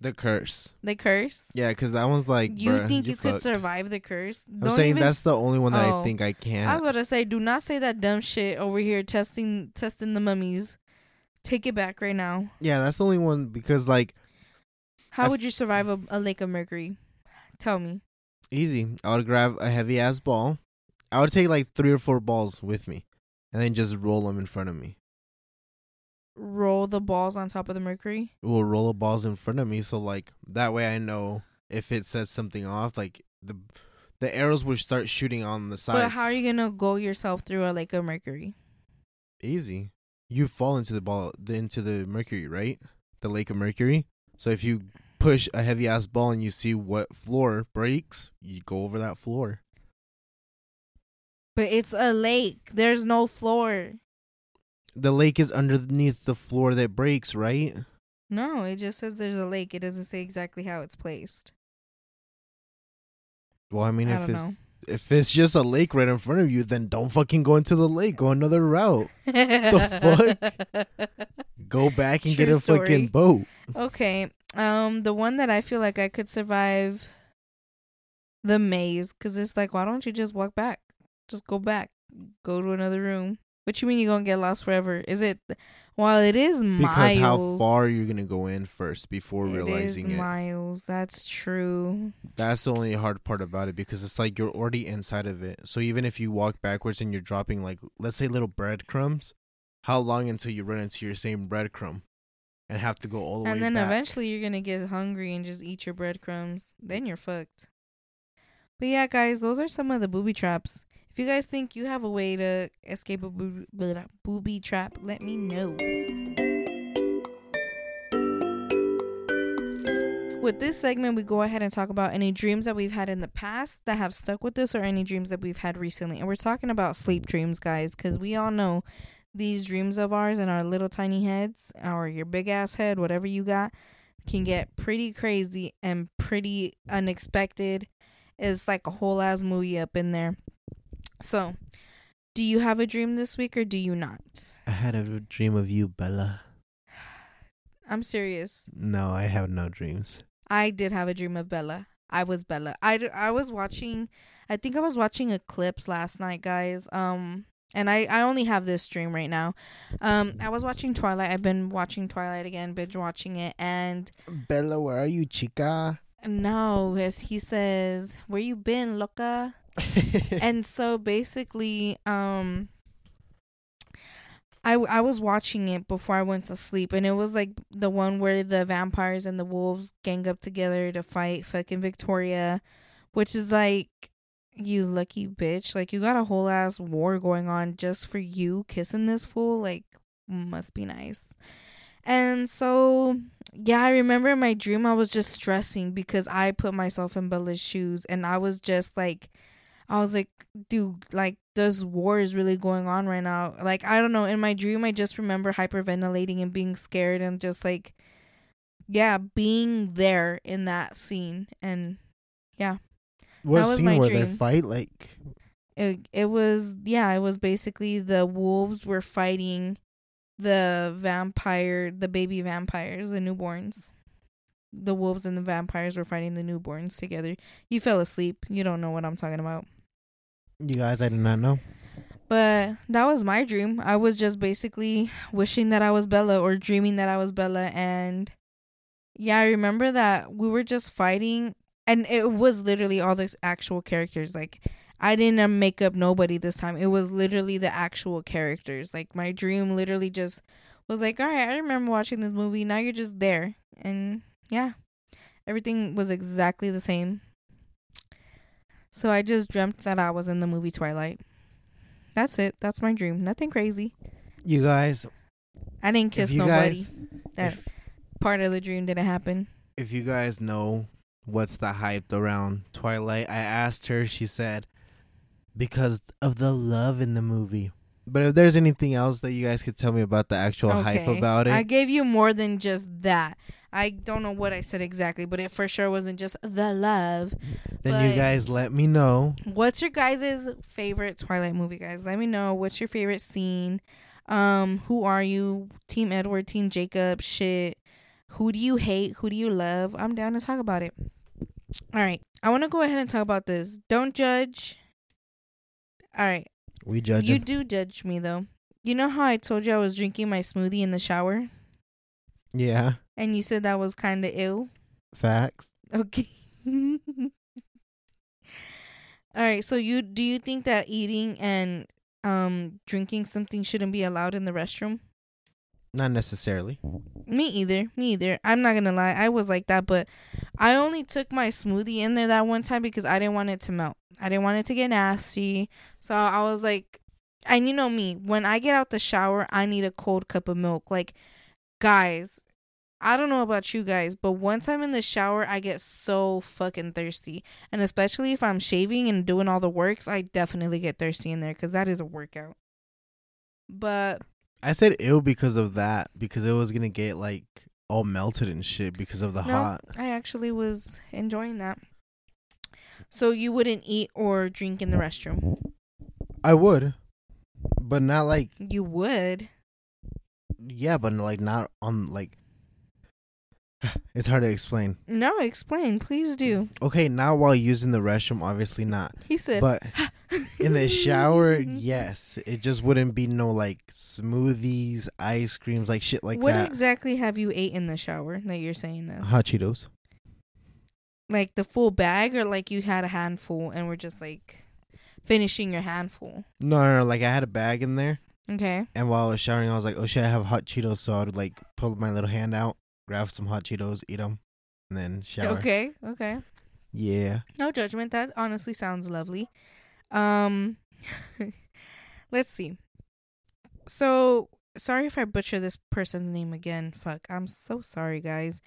The curse. The curse. Yeah, because that one's like. you bruh, think you, could survive the curse? I'm Don't saying that's s- the only one that Oh. I think I can. I was about to say, do not say that dumb shit over here testing testing the mummies. Take it back right now. yeah, that's the only one because like How I would you survive a, a lake of mercury? Tell me. easy. I would grab a heavy ass ball. I would take like three or four balls with me, and then just roll them in front of me. Roll the balls on top of the mercury. We'll roll the balls in front of me, so like that way I know if it says something off. Like the the arrows would start shooting on the sides. But how are you gonna go yourself through a lake of mercury? Easy. You fall into the ball, the- into the mercury, right? The lake of mercury. So if you push a heavy ass ball and you see what floor breaks, you go over that floor. But it's a lake. There's no floor. The lake is underneath the floor that breaks, right? No, it just says there's a lake. It doesn't say exactly how it's placed. Well, I mean, I if it's know. if it's just a lake right in front of you, then don't fucking go into the lake. Go another route. The fuck? [LAUGHS] Go back and True get a story. fucking boat. Okay. Um, the one that I feel like I could survive the maze, because it's like, why don't you just walk back? Just go back. Go to another room. What you mean you're gonna get lost forever? Is it while it is miles? Because how far you're gonna go in first before it is realizing it. miles, that's true. That's the only hard part about it because it's like you're already inside of it. So even if you walk backwards and you're dropping like let's say little breadcrumbs, how long until you run into your same breadcrumb and have to go all the And way And then back? eventually you're gonna get hungry and just eat your breadcrumbs. Then you're fucked. But yeah, guys, those are some of the booby traps. If you guys think you have a way to escape a booby, trap, let me know. With this segment, we go ahead and talk about any dreams that we've had in the past that have stuck with us or any dreams that we've had recently. And we're talking about sleep dreams, guys, because we all know these dreams of ours in our little tiny heads or your big ass head, whatever you got, can get pretty crazy and pretty unexpected. It's like a whole ass movie up in there. So, do you have a dream this week or do you not? I had a dream of you, Bella. I'm serious. No, I have no dreams. I did have a dream of Bella. I was Bella. I, I was watching, I think I was watching Eclipse last night, guys. Um, and I, I only have this dream right now. Um, I was watching Twilight. I've been watching Twilight again, binge watching it, and Bella, where are you, chica? no, as he says, "Where you been, loca?" [LAUGHS] and so basically, um, I I was watching it before I went to sleep, and it was like the one where the vampires and the wolves gang up together to fight fucking Victoria, which is like. You lucky bitch. Like, you got a whole ass war going on just for you kissing this fool. Like, must be nice. And so, yeah, I remember in my dream I was just stressing because I put myself in Bella's shoes and I was just like, I was like, dude, like this war is really going on right now. Like, I don't know. In my dream, I just remember hyperventilating and being scared and just like, yeah, being there in that scene. And yeah, what That was scene my where they dream. fight? Like, it, it was, yeah, it was basically the wolves were fighting the vampire, the baby vampires, the newborns. The wolves and the vampires were fighting the newborns together. You fell asleep. You don't know what I'm talking about. You guys, I do not know. But that was my dream. I was just basically wishing that I was Bella or dreaming that I was Bella. And yeah, I remember that we were just fighting. And it was literally all the actual characters. Like, I didn't uh, make up nobody this time. It was literally the actual characters. Like, my dream literally just was like, all right, I remember watching this movie. Now you're just there. And yeah, everything was exactly the same. So I just dreamt that I was in the movie Twilight. That's it. That's my dream. Nothing crazy. You guys, I didn't kiss nobody. guys, that if, part of the dream didn't happen. if you guys know what's the hype around Twilight, I asked her, she said, because of the love in the movie. But if there's anything else that you guys could tell me about the actual hype about it, I gave you more than just that. I don't know what I said exactly, but it for sure wasn't just the love. then you guys let me know. What's your guys' favorite Twilight movie, guys? Let me know. What's your favorite scene? Um, who are you? Team Edward, Team Jacob, shit. Who do you hate? Who do you love? I'm down to talk about it. All right. I want to go ahead and talk about this. Don't judge. All right. We judge You do judge me though. You know how I told you I was drinking my smoothie in the shower Yeah, and you said that was kind of ill? facts. Okay. [LAUGHS] All right. So you do you think that eating and um drinking something shouldn't be allowed in the restroom? Not necessarily. Me either. Me either. I'm not gonna lie. I was like that, but I only took my smoothie in there that one time because I didn't want it to melt. I didn't want it to get nasty. So I was like, and you know me, when I get out the shower, I need a cold cup of milk. Like, guys, I don't know about you guys, but once I'm in the shower, I get so fucking thirsty. And especially if I'm shaving and doing all the works, I definitely get thirsty in there because that is a workout. But I said ill because of that because it was gonna get like all melted and shit because of the No. hot. I actually was enjoying that. So you wouldn't eat or drink in the restroom? I would, but not like You would. Yeah, but like not on like. [SIGHS] It's hard to explain. No, explain, please do. Okay, not while using the restroom, obviously not. He said, But in the shower, mm-hmm. yes, it just wouldn't be no like smoothies, ice creams, like shit like what that. What exactly have you ate in the shower that you're saying this? Hot Cheetos. Like the full bag, or like you had a handful and were just like finishing your handful? No, no, no, like I had a bag in there, Okay. and while I was showering, I was like, "Oh shit, I have hot Cheetos," so I would like pull my little hand out, grab some hot Cheetos, eat them, and then shower. Okay. Okay. Yeah. No judgment. That honestly sounds lovely. Um, [LAUGHS] let's see. So sorry if I butcher this person's name again. Fuck. I'm so sorry, guys.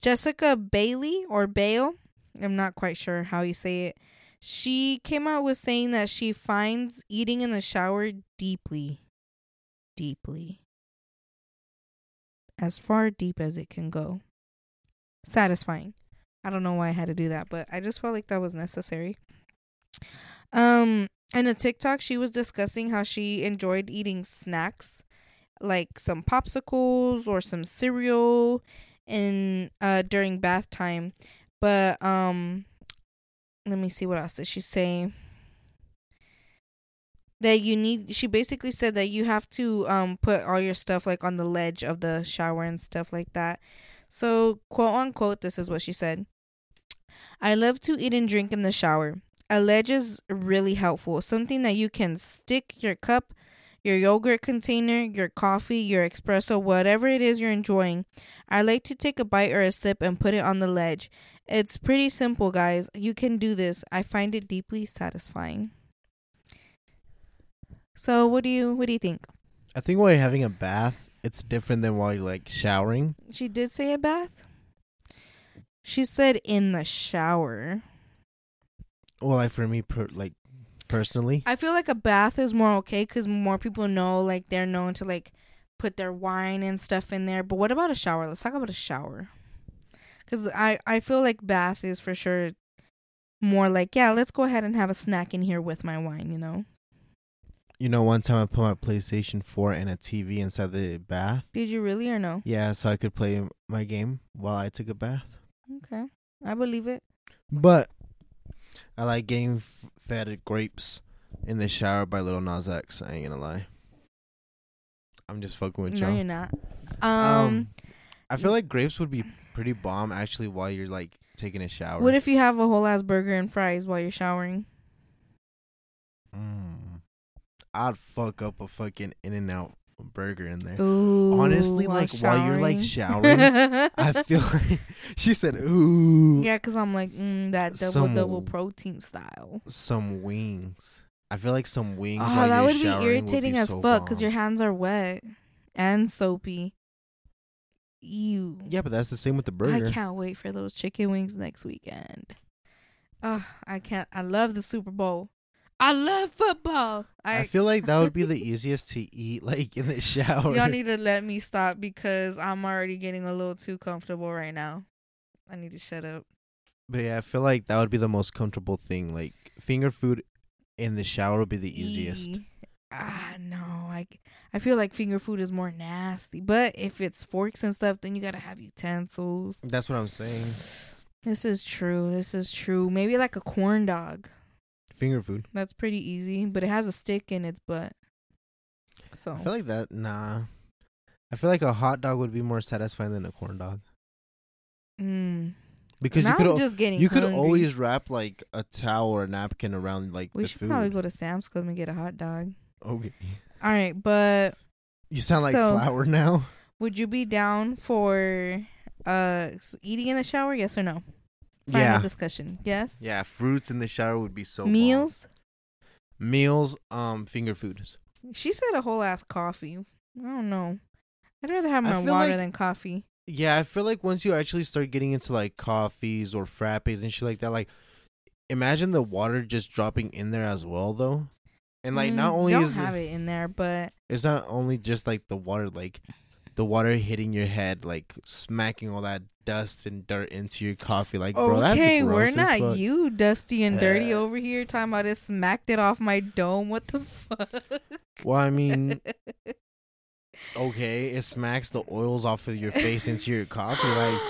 Jessica Bailey or Bale. I'm not quite sure how you say it. She came out with saying that she finds eating in the shower deeply, deeply, as far deep as it can go. Satisfying. I don't know why I had to do that, but I just felt like that was necessary. Um, in a TikTok, she was discussing how she enjoyed eating snacks, like some popsicles or some cereal, in uh during bath time. But um, let me see what else did she say. That you need. She basically said that you have to um put all your stuff like on the ledge of the shower and stuff like that. So quote unquote, this is what she said. I love to eat and drink in the shower. A ledge is really helpful. Something that you can stick your cup, your yogurt container, your coffee, your espresso, whatever it is you're enjoying. I like to take a bite or a sip and put it on the ledge. It's pretty simple, guys. You can do this. I find it deeply satisfying. So, what do you what do you think? I think while you're having a bath, it's different than while you're like showering. She did say a bath. She said in the shower. Well, like for me, per, like personally, I feel like a bath is more okay because more people know, like they're known to like put their wine and stuff in there. But what about a shower? Let's talk about a shower. Because I I feel like bath is for sure more like yeah, let's go ahead and have a snack in here with my wine. You know? you know, one time I put my PlayStation 4 and a TV inside the bath. Did you really or no? Yeah, so I could play my game while I took a bath. Okay, I believe it. But I like getting f- fed grapes in the shower by Lil Nas X. I ain't gonna lie. I'm just fucking with y'all. you're not. Um, I feel like grapes would be pretty bomb actually while you're like taking a shower. what if you have a whole ass burger and fries while you're showering? Mm. I'd fuck up a fucking In and Out burger in there. Ooh, Honestly, while like while you're like showering. showering, [LAUGHS] I feel like [LAUGHS] she said, "Ooh, Yeah, because I'm like, mm, that double Some- double protein style. some wings." I feel like some wings. Oh, while that you're would be showering irritating be as so fuck because your hands are wet and soapy. Ew. Yeah, but that's the same with the burger. I can't wait for those chicken wings next weekend. Oh, I can't. I love the Super Bowl. I love football. I, I, feel like that would be the [LAUGHS] easiest to eat, like in the shower. y'all need to let me stop because I'm already getting a little too comfortable right now. I need to shut up. but yeah, I feel like that would be the most comfortable thing. Like finger food in the shower would be the easiest. Ah, no. I, I feel like finger food is more nasty. But if it's forks and stuff, then you gotta have utensils. That's what I'm saying. This is true. This is true. Maybe like a corn dog. Finger food. That's pretty easy, but it has a stick in its butt. So I feel like that. Nah. I feel like a hot dog would be more satisfying than a corn dog mm. because now you could I'm just getting you could always wrap like a towel or a napkin around like the food. We should food. probably go to Sam's Club and get a hot dog. okay. All right, but You sound like So- flour now. would you be down for uh eating in the shower? Yes or no? Final yeah. discussion. Yes. Yeah, fruits in the shower would be so bomb. Meals. Meals, um, finger foods. She said a whole ass coffee. I don't know. I'd rather have my water like- than coffee. Yeah, I feel like once you actually start getting into like coffees or frappes and shit like that, like imagine the water just dropping in there as well though. And like not Mm, only don't is have it, it in there, but it's not only just like the water like the water hitting your head like smacking all that dust and dirt into your coffee like bro that's okay, we're not fuck. you, dusty and dirty Uh. over here talking about it smacked it off my dome. What the fuck? Well, I mean, [LAUGHS] Okay, it smacks the oils off of your face into your coffee. Like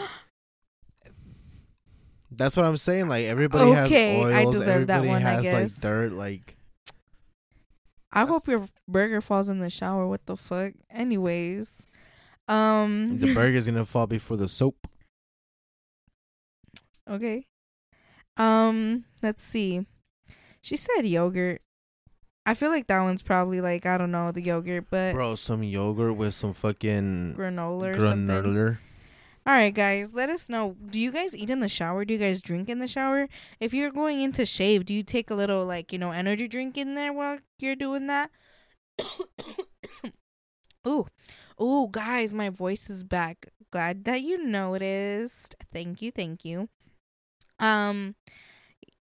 that's what I'm saying. Like everybody Okay, has I oils. deserve that everybody one, I has guess. like dirt. Like I hope your burger falls in the shower. What the fuck? Anyways, um, the [LAUGHS] burger's gonna fall before the soap. Okay. Um, let's see. She said yogurt. I feel like that one's probably like I don't know the yogurt, but Bro, some yogurt with some fucking granola or something. granola. All right, guys, let us know. Do you guys eat in the shower? Do you guys drink in the shower? If you're going in to shave, do you take a little like you know energy drink in there while you're doing that? [COUGHS] ooh, ooh, guys, my voice is back. Glad that you noticed. Thank you, thank you. Um,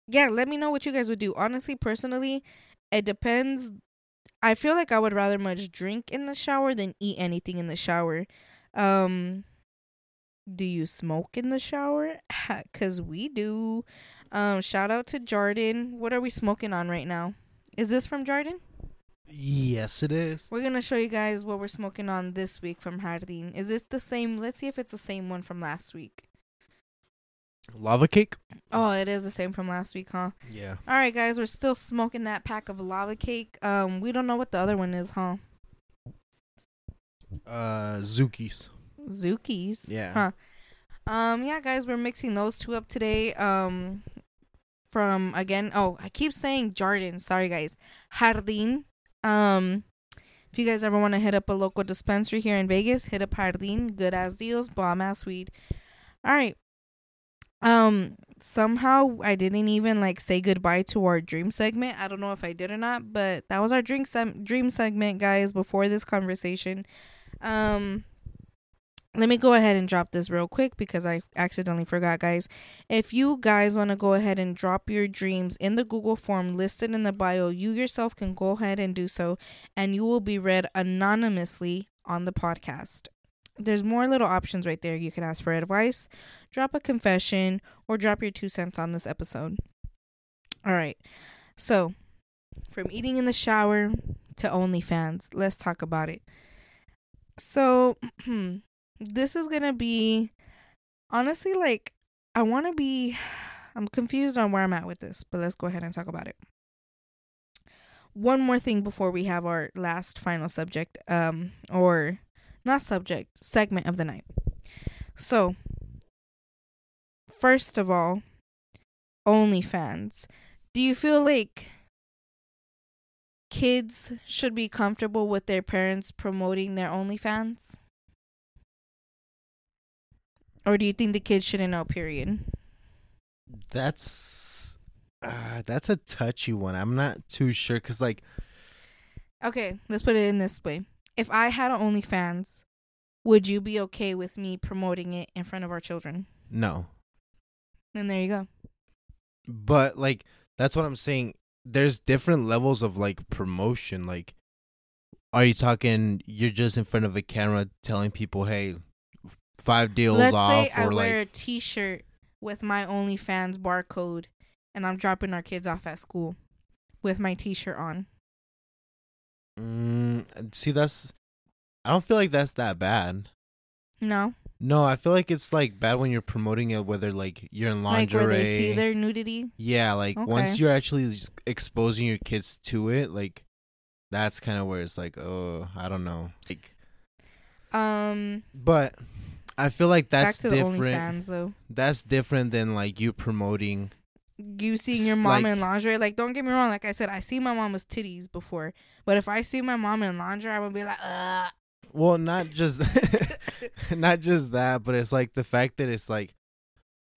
yeah, let me know what you guys would do. Honestly, personally, it depends. I feel like I would rather much drink in the shower than eat anything in the shower. Um, do you smoke in the shower? Cause we do. Um, shout out to Jordan. What are we smoking on right now? Is this from Jordan? Yes, it is. We're gonna show you guys what we're smoking on this week from Jardin. Is this the same? Let's see if it's the same one from last week. Lava cake. Oh, it is the same from last week, huh? Yeah. All right, guys, we're still smoking that pack of lava cake. Um, we don't know what the other one is, huh? Uh, Zookies. Zookies. Yeah. Huh. Um, yeah, guys, we're mixing those two up today. Um, from again, oh, I keep saying Jordan. Sorry, guys. Jardin. Um, if you guys ever want to hit up a local dispensary here in Vegas, hit up Jardin. Good ass deals, bomb ass weed. All right. Um, somehow I didn't even like say goodbye to our dream segment. I don't know if I did or not, but that was our drink sem- dream segment, guys. Before this conversation, um let me go ahead and drop this real quick because I accidentally forgot, guys. If you guys want to go ahead and drop your dreams in the Google form listed in the bio, you yourself can go ahead and do so, and you will be read anonymously on the podcast. There's more little options right there. You can ask for advice, drop a confession, or drop your two cents on this episode. All right. So, from eating in the shower to OnlyFans, let's talk about it. So, [CLEARS THROAT] this is gonna be honestly like I want to be. I'm confused on where I'm at with this, but let's go ahead and talk about it. One more thing before we have our last final subject, um, or not subject segment of the night. So, first of all, OnlyFans. Do you feel like kids should be comfortable with their parents promoting their OnlyFans? Or do you think the kids shouldn't know, period? That's uh, that's a touchy one. I'm not too sure because like Okay, let's put it in this way. If I had an OnlyFans, would you be okay with me promoting it in front of our children? No, Then there you go. but like that's what I'm saying. There's different levels of like promotion. Like, are you talking? You're just in front of a camera telling people, "Hey, five deals Let's off," say I or like wear a T-shirt with my OnlyFans barcode, and I'm dropping our kids off at school with my T-shirt on. Mm, see, that's. I don't feel like that's that bad. No, No, I feel like it's like bad when you're promoting it, whether like you're in like lingerie. where they see their nudity. yeah, like once you're actually just exposing your kids to it, like that's kind of where it's like, oh, I don't know. Like, Um, but I feel like that's back to the different. That's different than like you promoting. You seeing your mom like- in lingerie, like don't get me wrong. Like I said, I see my mama's titties before, but if I see my mom in lingerie, I would be like, Ugh. Well, not just [LAUGHS] [LAUGHS] not just that, but it's like the fact that it's like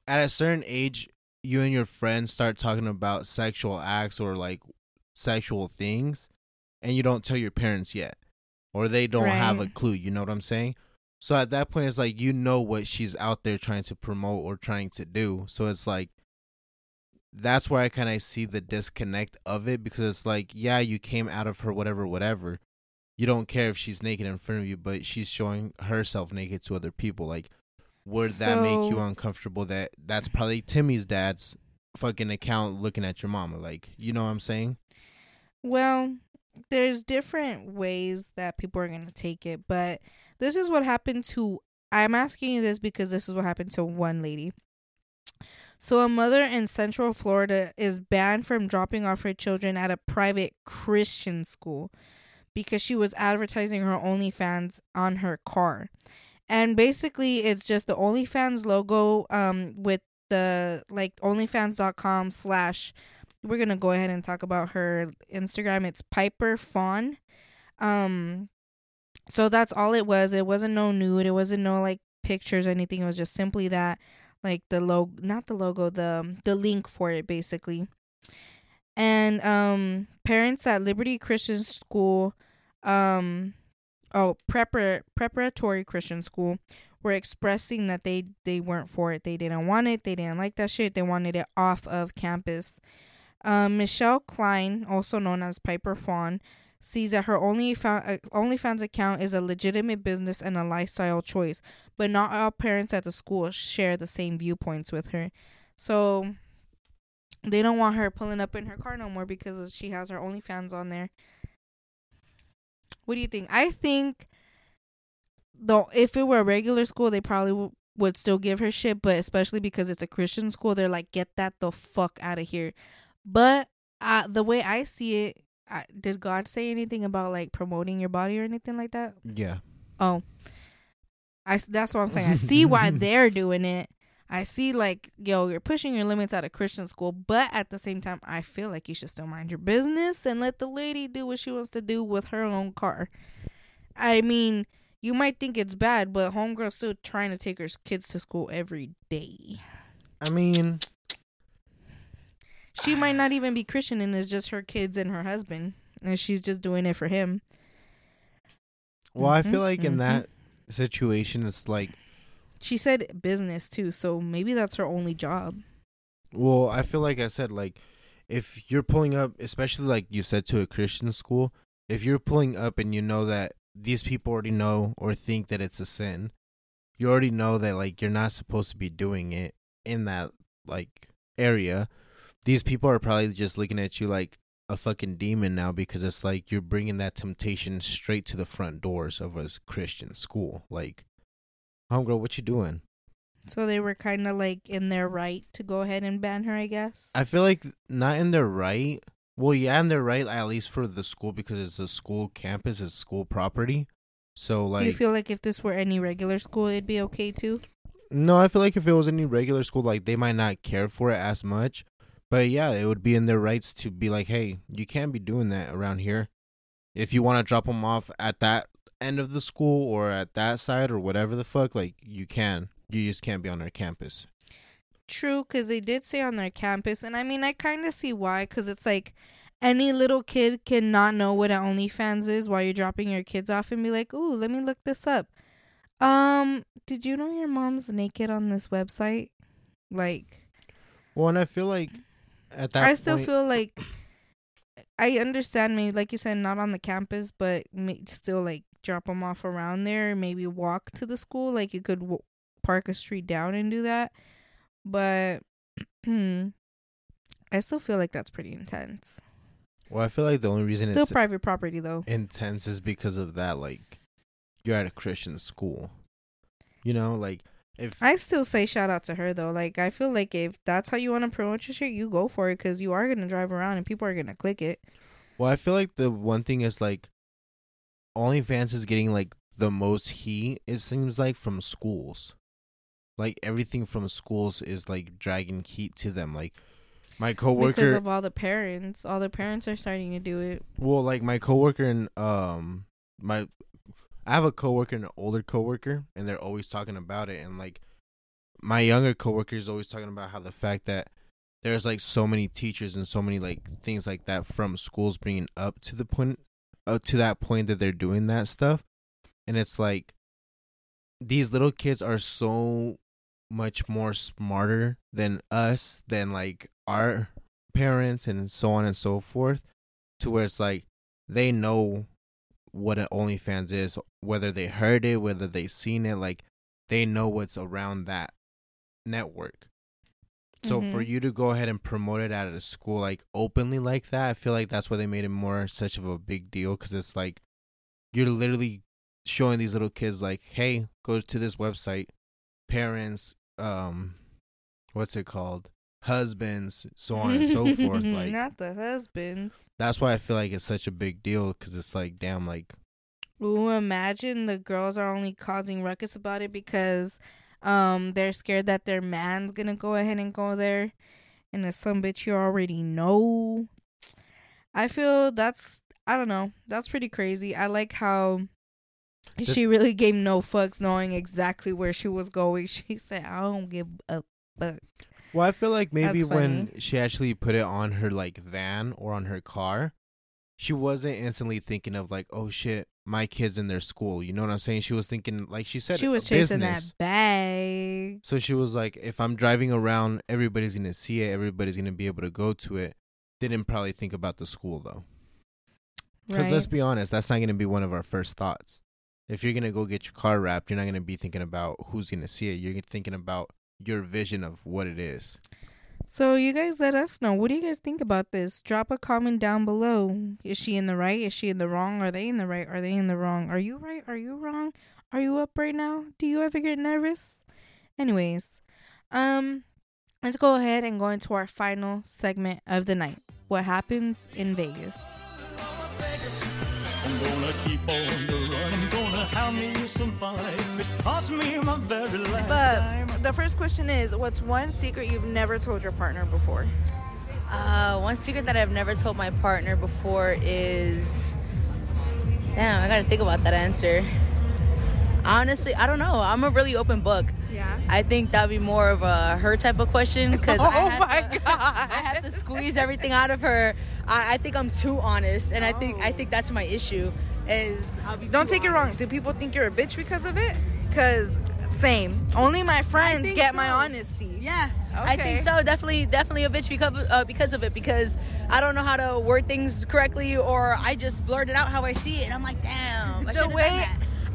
at a certain age, you and your friends start talking about sexual acts or like sexual things, and you don't tell your parents yet, or they don't have a clue. You know what I'm saying? So at that point, it's like you know what she's out there trying to promote or trying to do. So it's like that's where I kind of see the disconnect of it because it's like, yeah, you came out of her, whatever, whatever. You don't care if she's naked in front of you, but she's showing herself naked to other people. Like, would that make you uncomfortable? That that's probably Timmy's dad's fucking account looking at your mama. Like, you know what I'm saying? Well, there's different ways that people are going to take it, but this is what happened to I'm asking you this because this is what happened to one lady. So, a mother in Central Florida is banned from dropping off her children at a private Christian school because she was advertising her OnlyFans on her car. And basically, it's just the OnlyFans logo um, with the like OnlyFans.com slash. We're gonna go ahead and talk about her Instagram. It's Piper Fawn. Um, so that's all it was. It wasn't no nude. It wasn't no like pictures or anything. It was just simply that like the logo, not the logo, the the link for it basically. And um parents at Liberty Christian School um oh prepar- preparatory Christian school were expressing that they they weren't for it. They didn't want it. They didn't like that shit. They wanted it off of campus. Um, Michelle Cline, also known as Piper Fawn, sees that her only uh, OnlyFans account is a legitimate business and a lifestyle choice, but not all parents at the school share the same viewpoints with her. So they don't want her pulling up in her car no more because she has her OnlyFans on there. What do you think? I think though if it were a regular school, they probably w- would still give her shit, but especially because it's a Christian school, they're like, get that the fuck out of here. But uh, the way I see it, I, did God say anything about like promoting your body or anything like that? Yeah. Oh, I that's what I'm saying. I see why [LAUGHS] they're doing it. I see like yo, you're pushing your limits at a Christian school, but at the same time, I feel like you should still mind your business and let the lady do what she wants to do with her own car. I mean, you might think it's bad, but homegirl's still trying to take her kids to school every day. I mean, she might not even be Christian and it's just her kids and her husband, and she's just doing it for him. Well, mm-hmm, I feel like mm-hmm. in that situation, it's like she said business too, so maybe that's her only job. Well, I feel like I said like if you're pulling up, especially like you said to a Christian school, if you're pulling up and you know that these people already know or think that it's a sin, you already know that like you're not supposed to be doing it in that like area these people are probably just looking at you like a fucking demon now because it's like you're bringing that temptation straight to the front doors of a Christian school. Like, homegirl, what you doing? So they were kind of like in their right to go ahead and ban her, I guess. I feel like not in their right. Well, yeah, in their right, at least for the school because it's a school campus, it's school property. So, like, do you feel like if this were any regular school, it'd be okay too? No, I feel like if it was any regular school, like they might not care for it as much. But yeah, it would be in their rights to be like, hey, you can't be doing that around here. If you want to drop them off at that end of the school or at that side or whatever the fuck, like you can. You just can't be on their campus. True, because they did say on their campus, and I mean, I kind of see why. Because it's like any little kid can not know what an OnlyFans is while you're dropping your kids off and be like, "Ooh, let me look this up." Um, did you know your mom's naked on this website? Like, well, and I feel like at that I still point, feel like I understand maybe like you said not on the campus but still like drop them off around there maybe walk to the school like you could w- park a street down and do that but [CLEARS THROAT] I still feel like that's pretty intense. Well, I feel like the only reason still it's still private property though intense is because of that like you're at a Christian school. You know, like if I still say shout out to her though. Like I feel like if that's how you want to promote your shit, you go for it because you are gonna drive around and people are gonna click it. Well, I feel like the one thing is like OnlyFans is getting like the most heat. It seems like from schools, like everything from schools is like dragging heat to them. Like my coworker because of all the parents, all the parents are starting to do it. Well, like my coworker and um my I have a coworker and an older coworker, and they're always talking about it. And like my younger coworker is always talking about how the fact that there's like so many teachers and so many like things like that from schools bringing up to the point, uh, to that point that they're doing that stuff, and it's like these little kids are so much more smarter than us, than like our parents and so on and so forth, to where it's like they know what an OnlyFans is, whether they heard it, whether they seen it, like they know what's around that network. So for Mhm. you to go ahead and promote it at a school like openly like that, I feel like that's why they made it more such of a big deal because it's like you're literally showing these little kids like, hey, go to this website, parents, um, what's it called, husbands, so on and so [LAUGHS] forth. Like not the husbands. that's why I feel like it's such a big deal because it's like, damn, like Ooh, imagine the girls are only causing ruckus about it because um they're scared that their man's gonna go ahead and go there and it's some bitch you already know. I feel that's I don't know. That's pretty crazy. I like how This- she really gave no fucks knowing exactly where she was going. [LAUGHS] She said, I don't give a fuck. Well, I feel like maybe when she actually put it on her like van or on her car, she wasn't instantly thinking of like, oh shit, my kid's in their school. You know what I'm saying? She was thinking, like she said, She was chasing business. that bag. So she was like, if I'm driving around, everybody's gonna see it. Everybody's gonna be able to go to it. Didn't probably think about the school though, because Right? let's be honest, that's not gonna be one of our first thoughts. If you're gonna go get your car wrapped, you're not gonna be thinking about who's gonna see it. You're thinking about your vision of what it is. So you guys let us know. What do you guys think about this? Drop a comment down below. Is she in the right? Is she in the wrong? Are they in the right? Are they in the wrong? Are you right? Are you wrong? Are you up right now? Do you ever get nervous? Anyways, um let's go ahead and go into our final segment of the night. What happens in Vegas? I'm gonna keep on the run. I'm gonna have me some fun. It cost me my very last dime. But the first question is what's one secret you've never told your partner before? Uh, one secret that I've never told my partner before is. Damn, I gotta think about that answer. Honestly, I don't know. I'm a really open book. Yeah. I think that'd be more of a her type of question because [LAUGHS] Oh I, have my to- God. I have to squeeze everything out of her. I, I think I'm too honest, and I think I think that's my issue. Is I'll be Don't take it wrong. Do people think you're a bitch because of it? Cause same. Only my friends get my honesty. Yeah, I think so. Definitely, definitely a bitch because uh, because of it. Because I don't know how to word things correctly, or I just blurt it out how I see it, and I'm like, damn. I The way.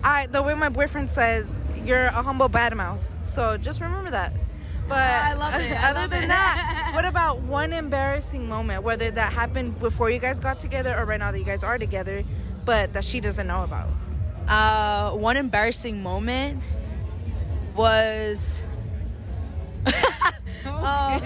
I, the way my boyfriend says, you're a humble badmouth. So just remember that. But I love it. I [LAUGHS] other love than it. that, [LAUGHS] what about one embarrassing moment, whether that happened before you guys got together or right now that you guys are together, but that she doesn't know about? Uh, one embarrassing moment was. [LAUGHS] Um, [LAUGHS]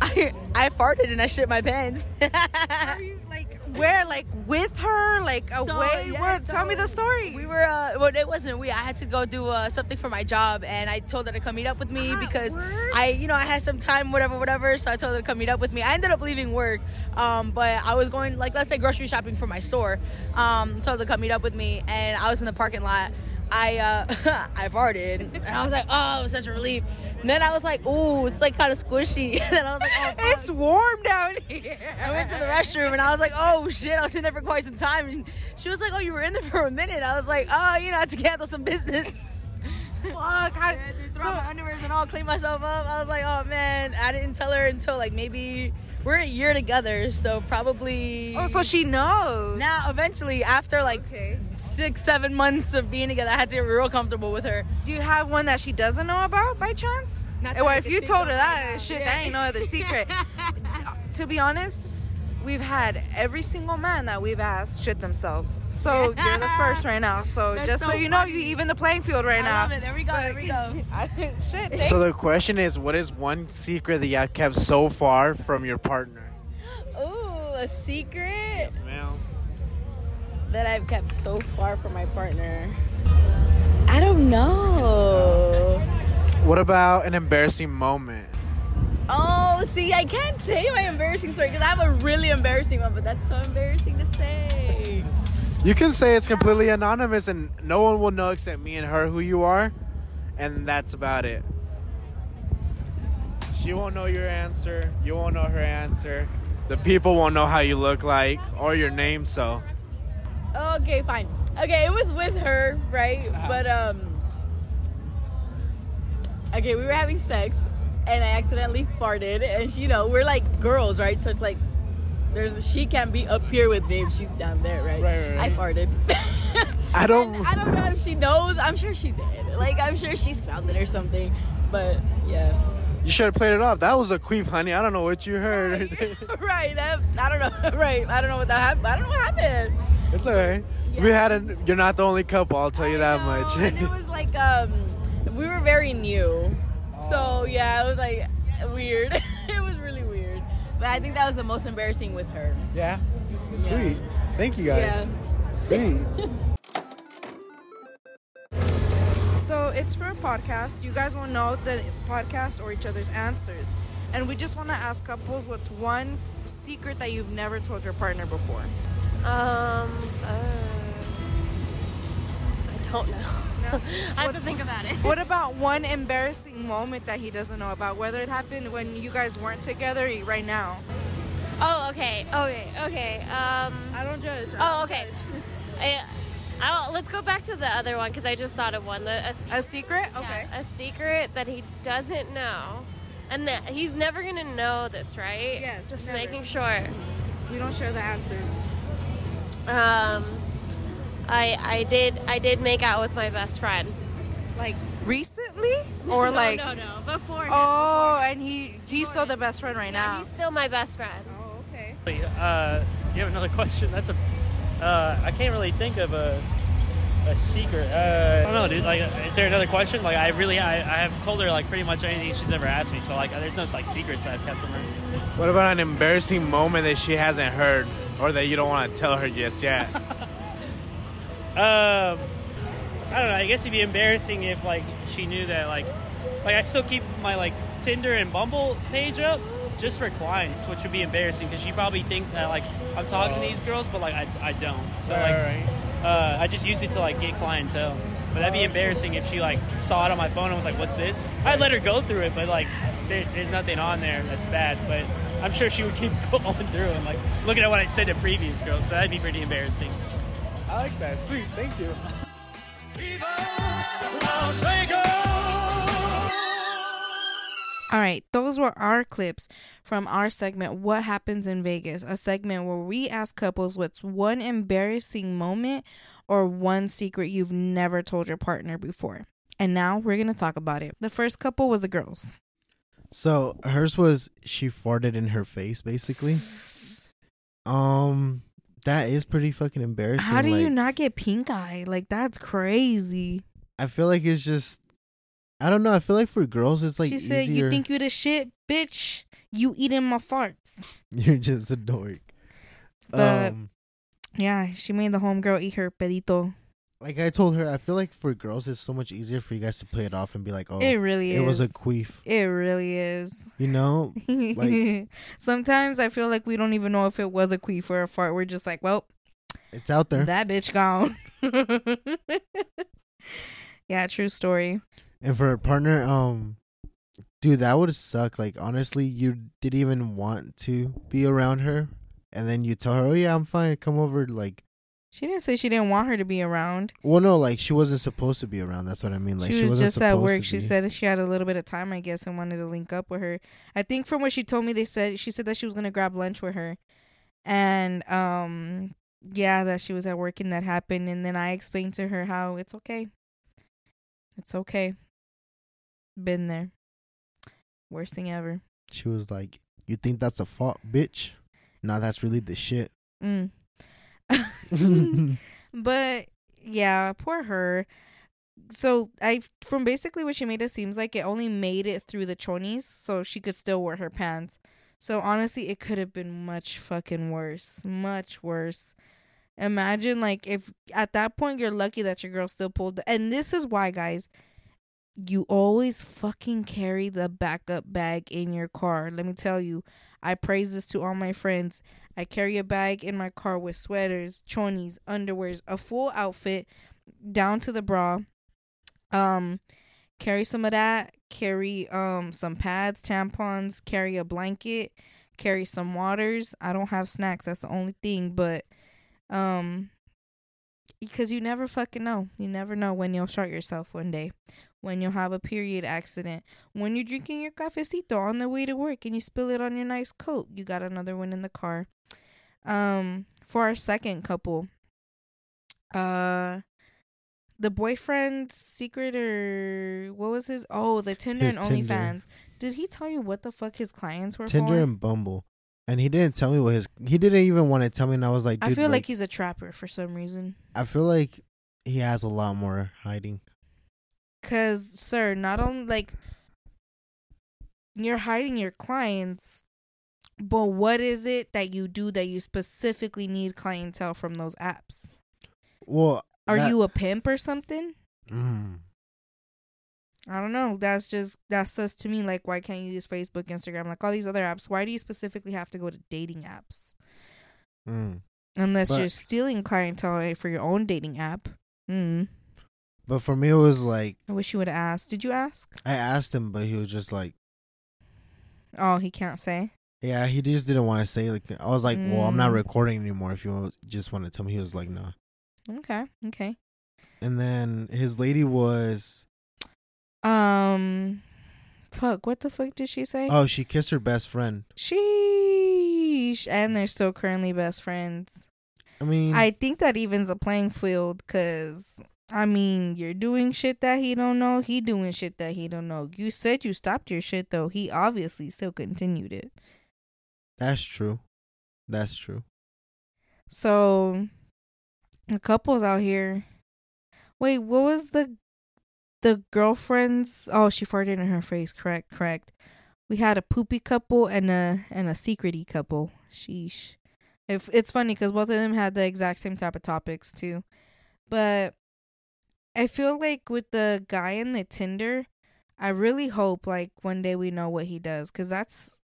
I I farted and I shit my pants. [LAUGHS] Are you like where? Like with her? Like away? yeah, where? Tell me the story. We were uh, well, it wasn't we. I had to go do uh, something for my job, and I told her to come meet up with me Ah, because word? I, you know, I had some time, whatever, whatever. So I told her to come meet up with me. I ended up leaving work, um, but I was going like let's say grocery shopping for my store. Um, told her to come meet up with me, and I was in the parking lot. I uh, [LAUGHS] I farted, and I was like, oh, it was such a relief. And then I was like, ooh, it's like kind of squishy. [LAUGHS] and then I was like, oh, [LAUGHS] it's warm down here. I went to the restroom and I was like, oh shit, I was in there for quite some time. And she was like, oh, you were in there for a minute. I was like, oh, you know, I had to handle some business. Fuck. I, Throw my underwears and all, clean myself up. I was like, oh man, I didn't tell her until like maybe we're a year together, so probably. oh, so she knows. now eventually after like Okay. six, seven months of being together, I had to get real comfortable with her. Do you have one that she doesn't know about by chance? Not Well, if you told her that shit, Yeah. that ain't no other secret. [LAUGHS] to be honest, we've had every single man that we've asked shit themselves. So [LAUGHS] you're the first right now. So That's just so, so you know, you even the playing field right I now. love it. There we go. There we go. [LAUGHS] I, shit. So the question is, what is one secret that you have kept so far from your partner? Ooh, a secret Yes, ma'am. that I've kept so far from my partner. I don't know. What about an embarrassing moment? Oh, see, I can't say my embarrassing story because I have a really embarrassing one, but that's so embarrassing to say. You can say it's completely anonymous and no one will know except me and her who you are, and that's about it. She won't know your answer. You won't know her answer. The people won't know how you look like or your name, so. Okay, fine. Okay, it was with her, right? But um, okay, we were having sex, and I accidentally farted, and she, you know, we're like girls, right? So it's like, there's she can't be up here with me if she's down there, right? Right, right, I farted. [LAUGHS] I don't- [LAUGHS] I don't know if she knows. I'm sure she did. Like I'm sure she smelled it or something. But yeah. You should have played it off. That was a queef, honey. I don't know what you heard. right. [LAUGHS] That, I don't know. Right. I don't know what that happened. I don't know what happened. it's alright. We had a. You're not the only couple. I'll tell you that know, much. and it was like um, we were very new, so yeah, it was like weird. [LAUGHS] it was really weird. But I think that was the most embarrassing with her. yeah. Sweet. Thank you guys. Yeah. Sweet. [LAUGHS] So it's for a podcast. You guys will know the podcast or each other's answers. And we just want to ask couples what's one secret that you've never told your partner before? Um, uh, I don't know. [LAUGHS] [LAUGHS] No? I have to think about it. What about one embarrassing moment that he doesn't know about? Whether it happened when you guys weren't together or right now. Oh, okay. Okay. Okay. Um. I don't judge. Oh, okay. [LAUGHS] I, I'll, let's go back to the other one because I just thought of one. The, a, A secret? yeah, Okay. a secret that he doesn't know, and that he's never gonna know this, right? Yes, Just never. making sure. We don't share the answers. Um, I I did I did make out with my best friend. Like recently? [LAUGHS] Or no, like no no before. him. Oh, and he he's still the best friend right Yeah, now. he's still my best friend. Oh, okay. Uh, do you have another [LAUGHS] question? That's a. Uh, I can't really think of a a secret. Uh, I don't know, dude. Like, is there another question? Like, I really, I, I have told her like pretty much anything she's ever asked me. So like, there's no like secrets that I've kept from her. What about an embarrassing moment that she hasn't heard or that you don't want to tell her just yet? [LAUGHS] Um, I don't know. I guess it'd be embarrassing if like she knew that like, like I still keep my like Tinder and Bumble page up just for clients, which would be embarrassing because she probably think that like I'm talking to these girls, but like I, I don't. So like, uh, I just use it to like get clientele. But that'd be embarrassing if she like saw it on my phone and was like, "What's this?" I'd let her go through it, but like, there, there's nothing on there that's bad. But I'm sure she would keep [LAUGHS] going through and like looking at what I said to previous girls. So that'd be pretty embarrassing. I like that. Sweet. Thank you. All right, those were our clips from our segment What Happens in Vegas, a segment where we ask couples what's one embarrassing moment or one secret you've never told your partner before. And now we're going to talk about it. The first couple was the girls. So hers was she farted in her face, basically. Um, that is pretty fucking embarrassing. How do you not get pink eye? Like that's crazy. I feel like it's just. I don't know. I feel like for girls, it's like she said, easier. "You think you the shit, bitch? You eating my farts." [LAUGHS] you're just a dork. But- um, Yeah, she made the homegirl eat her pedito. Like I told her, I feel like for girls, it's so much easier for you guys to play it off and be like, "Oh, it really it is. was a queef," It really is. you know. Like- [LAUGHS] Sometimes I feel like we don't even know if it was a queef or a fart. We're just like, well, It's out there. that bitch gone. [LAUGHS] yeah, true story. And for a partner, um, dude, that would suck. Like honestly, you didn't even want to be around her, and then you tell her, "Oh yeah, I'm fine. Come over." Like, She didn't say she didn't want her to be around. well, no, like she wasn't supposed to be around. That's what I mean. Like she was wasn't just at work. She said she had a little bit of time, I guess, and wanted to link up with her. I think from what she told me, they said she said that she was gonna grab lunch with her, and um, yeah, that she was at work and that happened. And then I explained to her how it's okay. It's okay. Been there. Worst thing ever. she was like, "You think that's a fault, bitch? Nah, that's really the shit." Mm. [LAUGHS] [LAUGHS] but yeah, poor her. So I, from basically what she made it seems like it only made it through the chonies, so she could still wear her pants. So honestly, it could have been much fucking worse, much worse. Imagine like if at that point you're lucky that your girl still pulled. And this is why, guys, you always fucking carry the backup bag in your car. Let me tell you, I praise this to all my friends. I carry a bag in my car with sweaters, chonies, underwears, a full outfit down to the bra. Um carry some of that, carry um some pads, tampons, carry a blanket, carry some waters. I don't have snacks, that's the only thing, but um because you never fucking know. You never know when you'll short yourself one day. When you'll have a period accident. When you're drinking your cafecito on the way to work and you spill it on your nice coat. You got another one in the car. Um, for our second couple, uh the boyfriend's secret or what was his? Oh, the Tinder His and. OnlyFans. Did he tell you what the fuck his clients were Tinder for? and Bumble, and he didn't tell me what his. He didn't even want to tell me, and I was like, dude. I feel like, like he's a trapper for some reason. I feel like he has a lot more hiding. Cause, sir, not only like you're hiding your clients, but what is it that you do that you specifically need clientele from those apps? Well, Are that- you a pimp or something? Mm. I don't know. That's just that says to me like why can't you use Facebook, Instagram, like all these other apps? Why do you specifically have to go to dating apps? Mm. Unless But- you're stealing clientele for your own dating app. Mm. But for me, it was like I wish you would have asked. Did you ask? I asked him, but he was just like, Oh, he can't say. yeah, he just didn't want to say. Like, I was like, well, I'm not Mm. recording anymore. If you just want to tell me, he was like, nah. Okay, okay. And then his lady was, Um, fuck. What the fuck did she say? oh, she kissed her best friend. Sheesh. And they're still currently best friends. I mean, I think that evens a playing field because I mean you're doing shit that he don't know. He doing shit that he don't know. You said you stopped your shit though. He obviously still continued it. that's true. That's true. So the couples out here. Wait, what was the the girlfriend's? Oh, she farted in her face. Correct, correct. We had a poopy couple and a and a secrety couple. Sheesh. If it's funny because both of them had the exact same type of topics too, but I feel like with the guy in the Tinder, I really hope like one day we know what he does because that's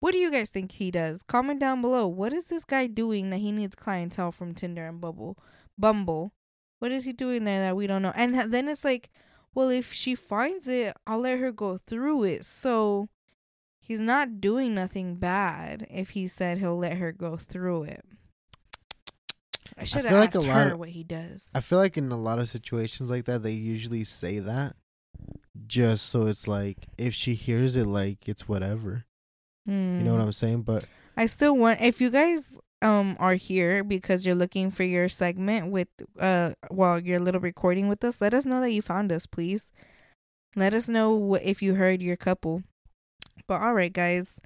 what do you guys think he does? Comment down below. What is this guy doing that he needs clientele from Tinder and Bubble, Bumble? What is he doing there that we don't know? And then it's like, well, if she finds it, I'll let her go through it. So he's not doing nothing bad if he said he'll let her go through it. I should have feel like a lot her of- what he does. I feel like in a lot of situations like that, they usually say that just so it's like if she hears it, like it's whatever. You know what Hmm. I'm saying? But I still want if you guys um are here because you're looking for your segment with uh well your little recording with us, let us know that you found us, please. Let us know what if you heard your couple. But all right, guys,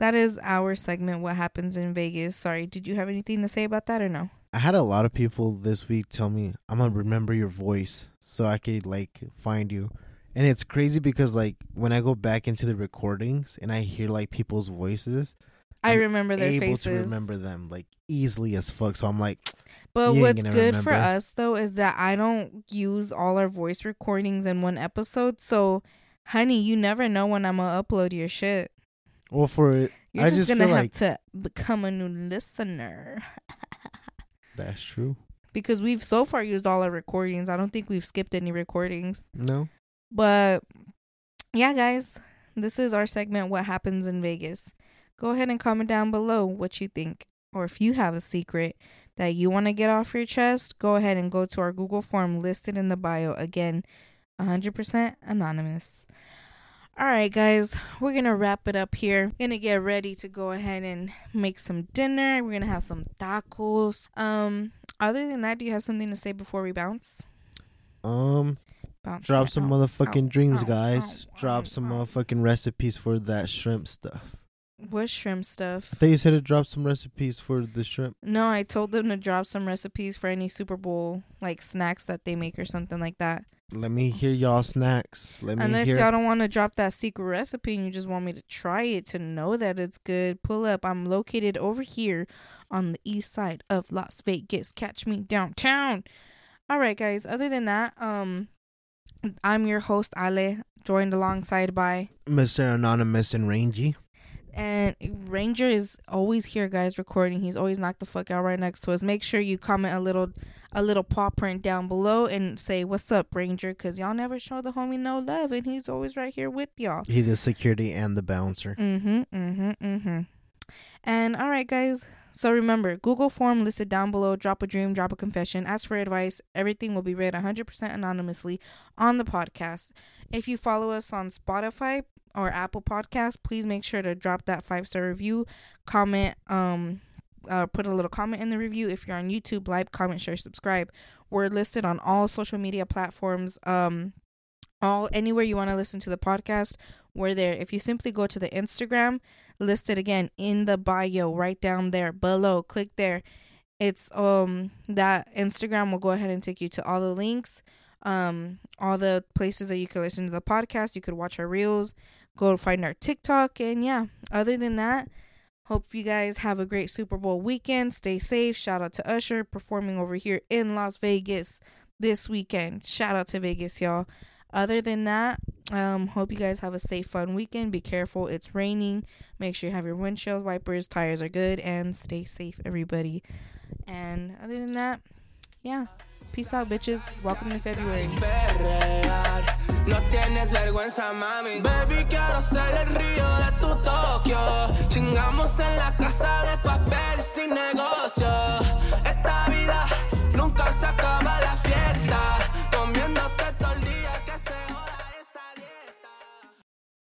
that is our segment. What happens in Vegas? Sorry, did you have anything to say about that or no? I had a lot of people this week tell me I'm gonna remember your voice so I could like find you. And it's crazy because like when I go back into the recordings and I hear like people's voices, I I'm remember their able faces. to remember them like easily as fuck. So I'm like, But what's good for us though is that I don't use all our voice recordings in one episode. So, honey, you never know when I'm gonna upload your shit. well, for it, You're I just, just gonna have like to become a new listener [LAUGHS] that's true. because we've so far used all our recordings. I don't think we've skipped any recordings. No, But yeah, guys, this is our segment. What happens in Vegas? Go ahead and comment down below what you think, or if you have a secret that you want to get off your chest. Go ahead and go to our Google form listed in the bio. Again, 100% anonymous. All right, guys, we're gonna wrap it up here. Gonna get ready to go ahead and make some dinner. We're gonna have some tacos. Um, other than that, do you have something to say before we bounce? um, Bounce. drop some out, motherfucking dreams, guys. Drop some motherfucking recipes for that shrimp stuff. What shrimp stuff? I thought you said to drop some recipes for the shrimp. No, I told them to drop some recipes for any Super Bowl like snacks that they make or something like that. Let me hear y'all snacks. Let me Unless hear. y'all don't want to drop that secret recipe and you just want me to try it to know that it's good, pull up. I'm located over here on the east side of Las Vegas. Catch me downtown. All right, guys. Other than that, um, I'm your host Ale, joined alongside by Mr. Anonymous and Ranger. And Ranger is always here, guys, recording. He's always knocked the fuck out right next to us. Make sure you comment a little, a little paw print down below and say what's up, Ranger, because y'all never show the homie no love, and he's always right here with y'all. He the security and the bouncer. Mm-hmm. Mm-hmm. Mm-hmm. And all right, guys. So remember, Google form listed down below. Drop a dream, drop a confession. Ask for advice. Everything will be read 100% anonymously on the podcast. If you follow us on Spotify or Apple Podcast, please make sure to drop that five star review, comment, um, uh, put a little comment in the review. If you're on YouTube, like, comment, share, subscribe. We're listed on all social media platforms. Um, all anywhere you want to listen to the podcast, we're there. If you simply go to the Instagram, listed again in the bio, right down there below, click there. It's um that Instagram will go ahead and take you to all the links, um, all the places that you could listen to the podcast. You could watch our reels, go find our TikTok, and yeah. Other than that, hope you guys have a great Super Bowl weekend. Stay safe. Shout out to Usher performing over here in Las Vegas this weekend. Shout out to Vegas, y'all. Other than that, um, hope you guys have a safe, fun weekend. Be careful, it's raining. Make sure you have your windshield wipers, tires are good, and stay safe, everybody. And other than that, yeah. Peace out, bitches. Welcome to February. No tienes vergüenza, mami. Baby, quiero ser el río de tu Tokio. Chingamos en la casa de papel sin negocio. Esta vida nunca se acaba la fiesta.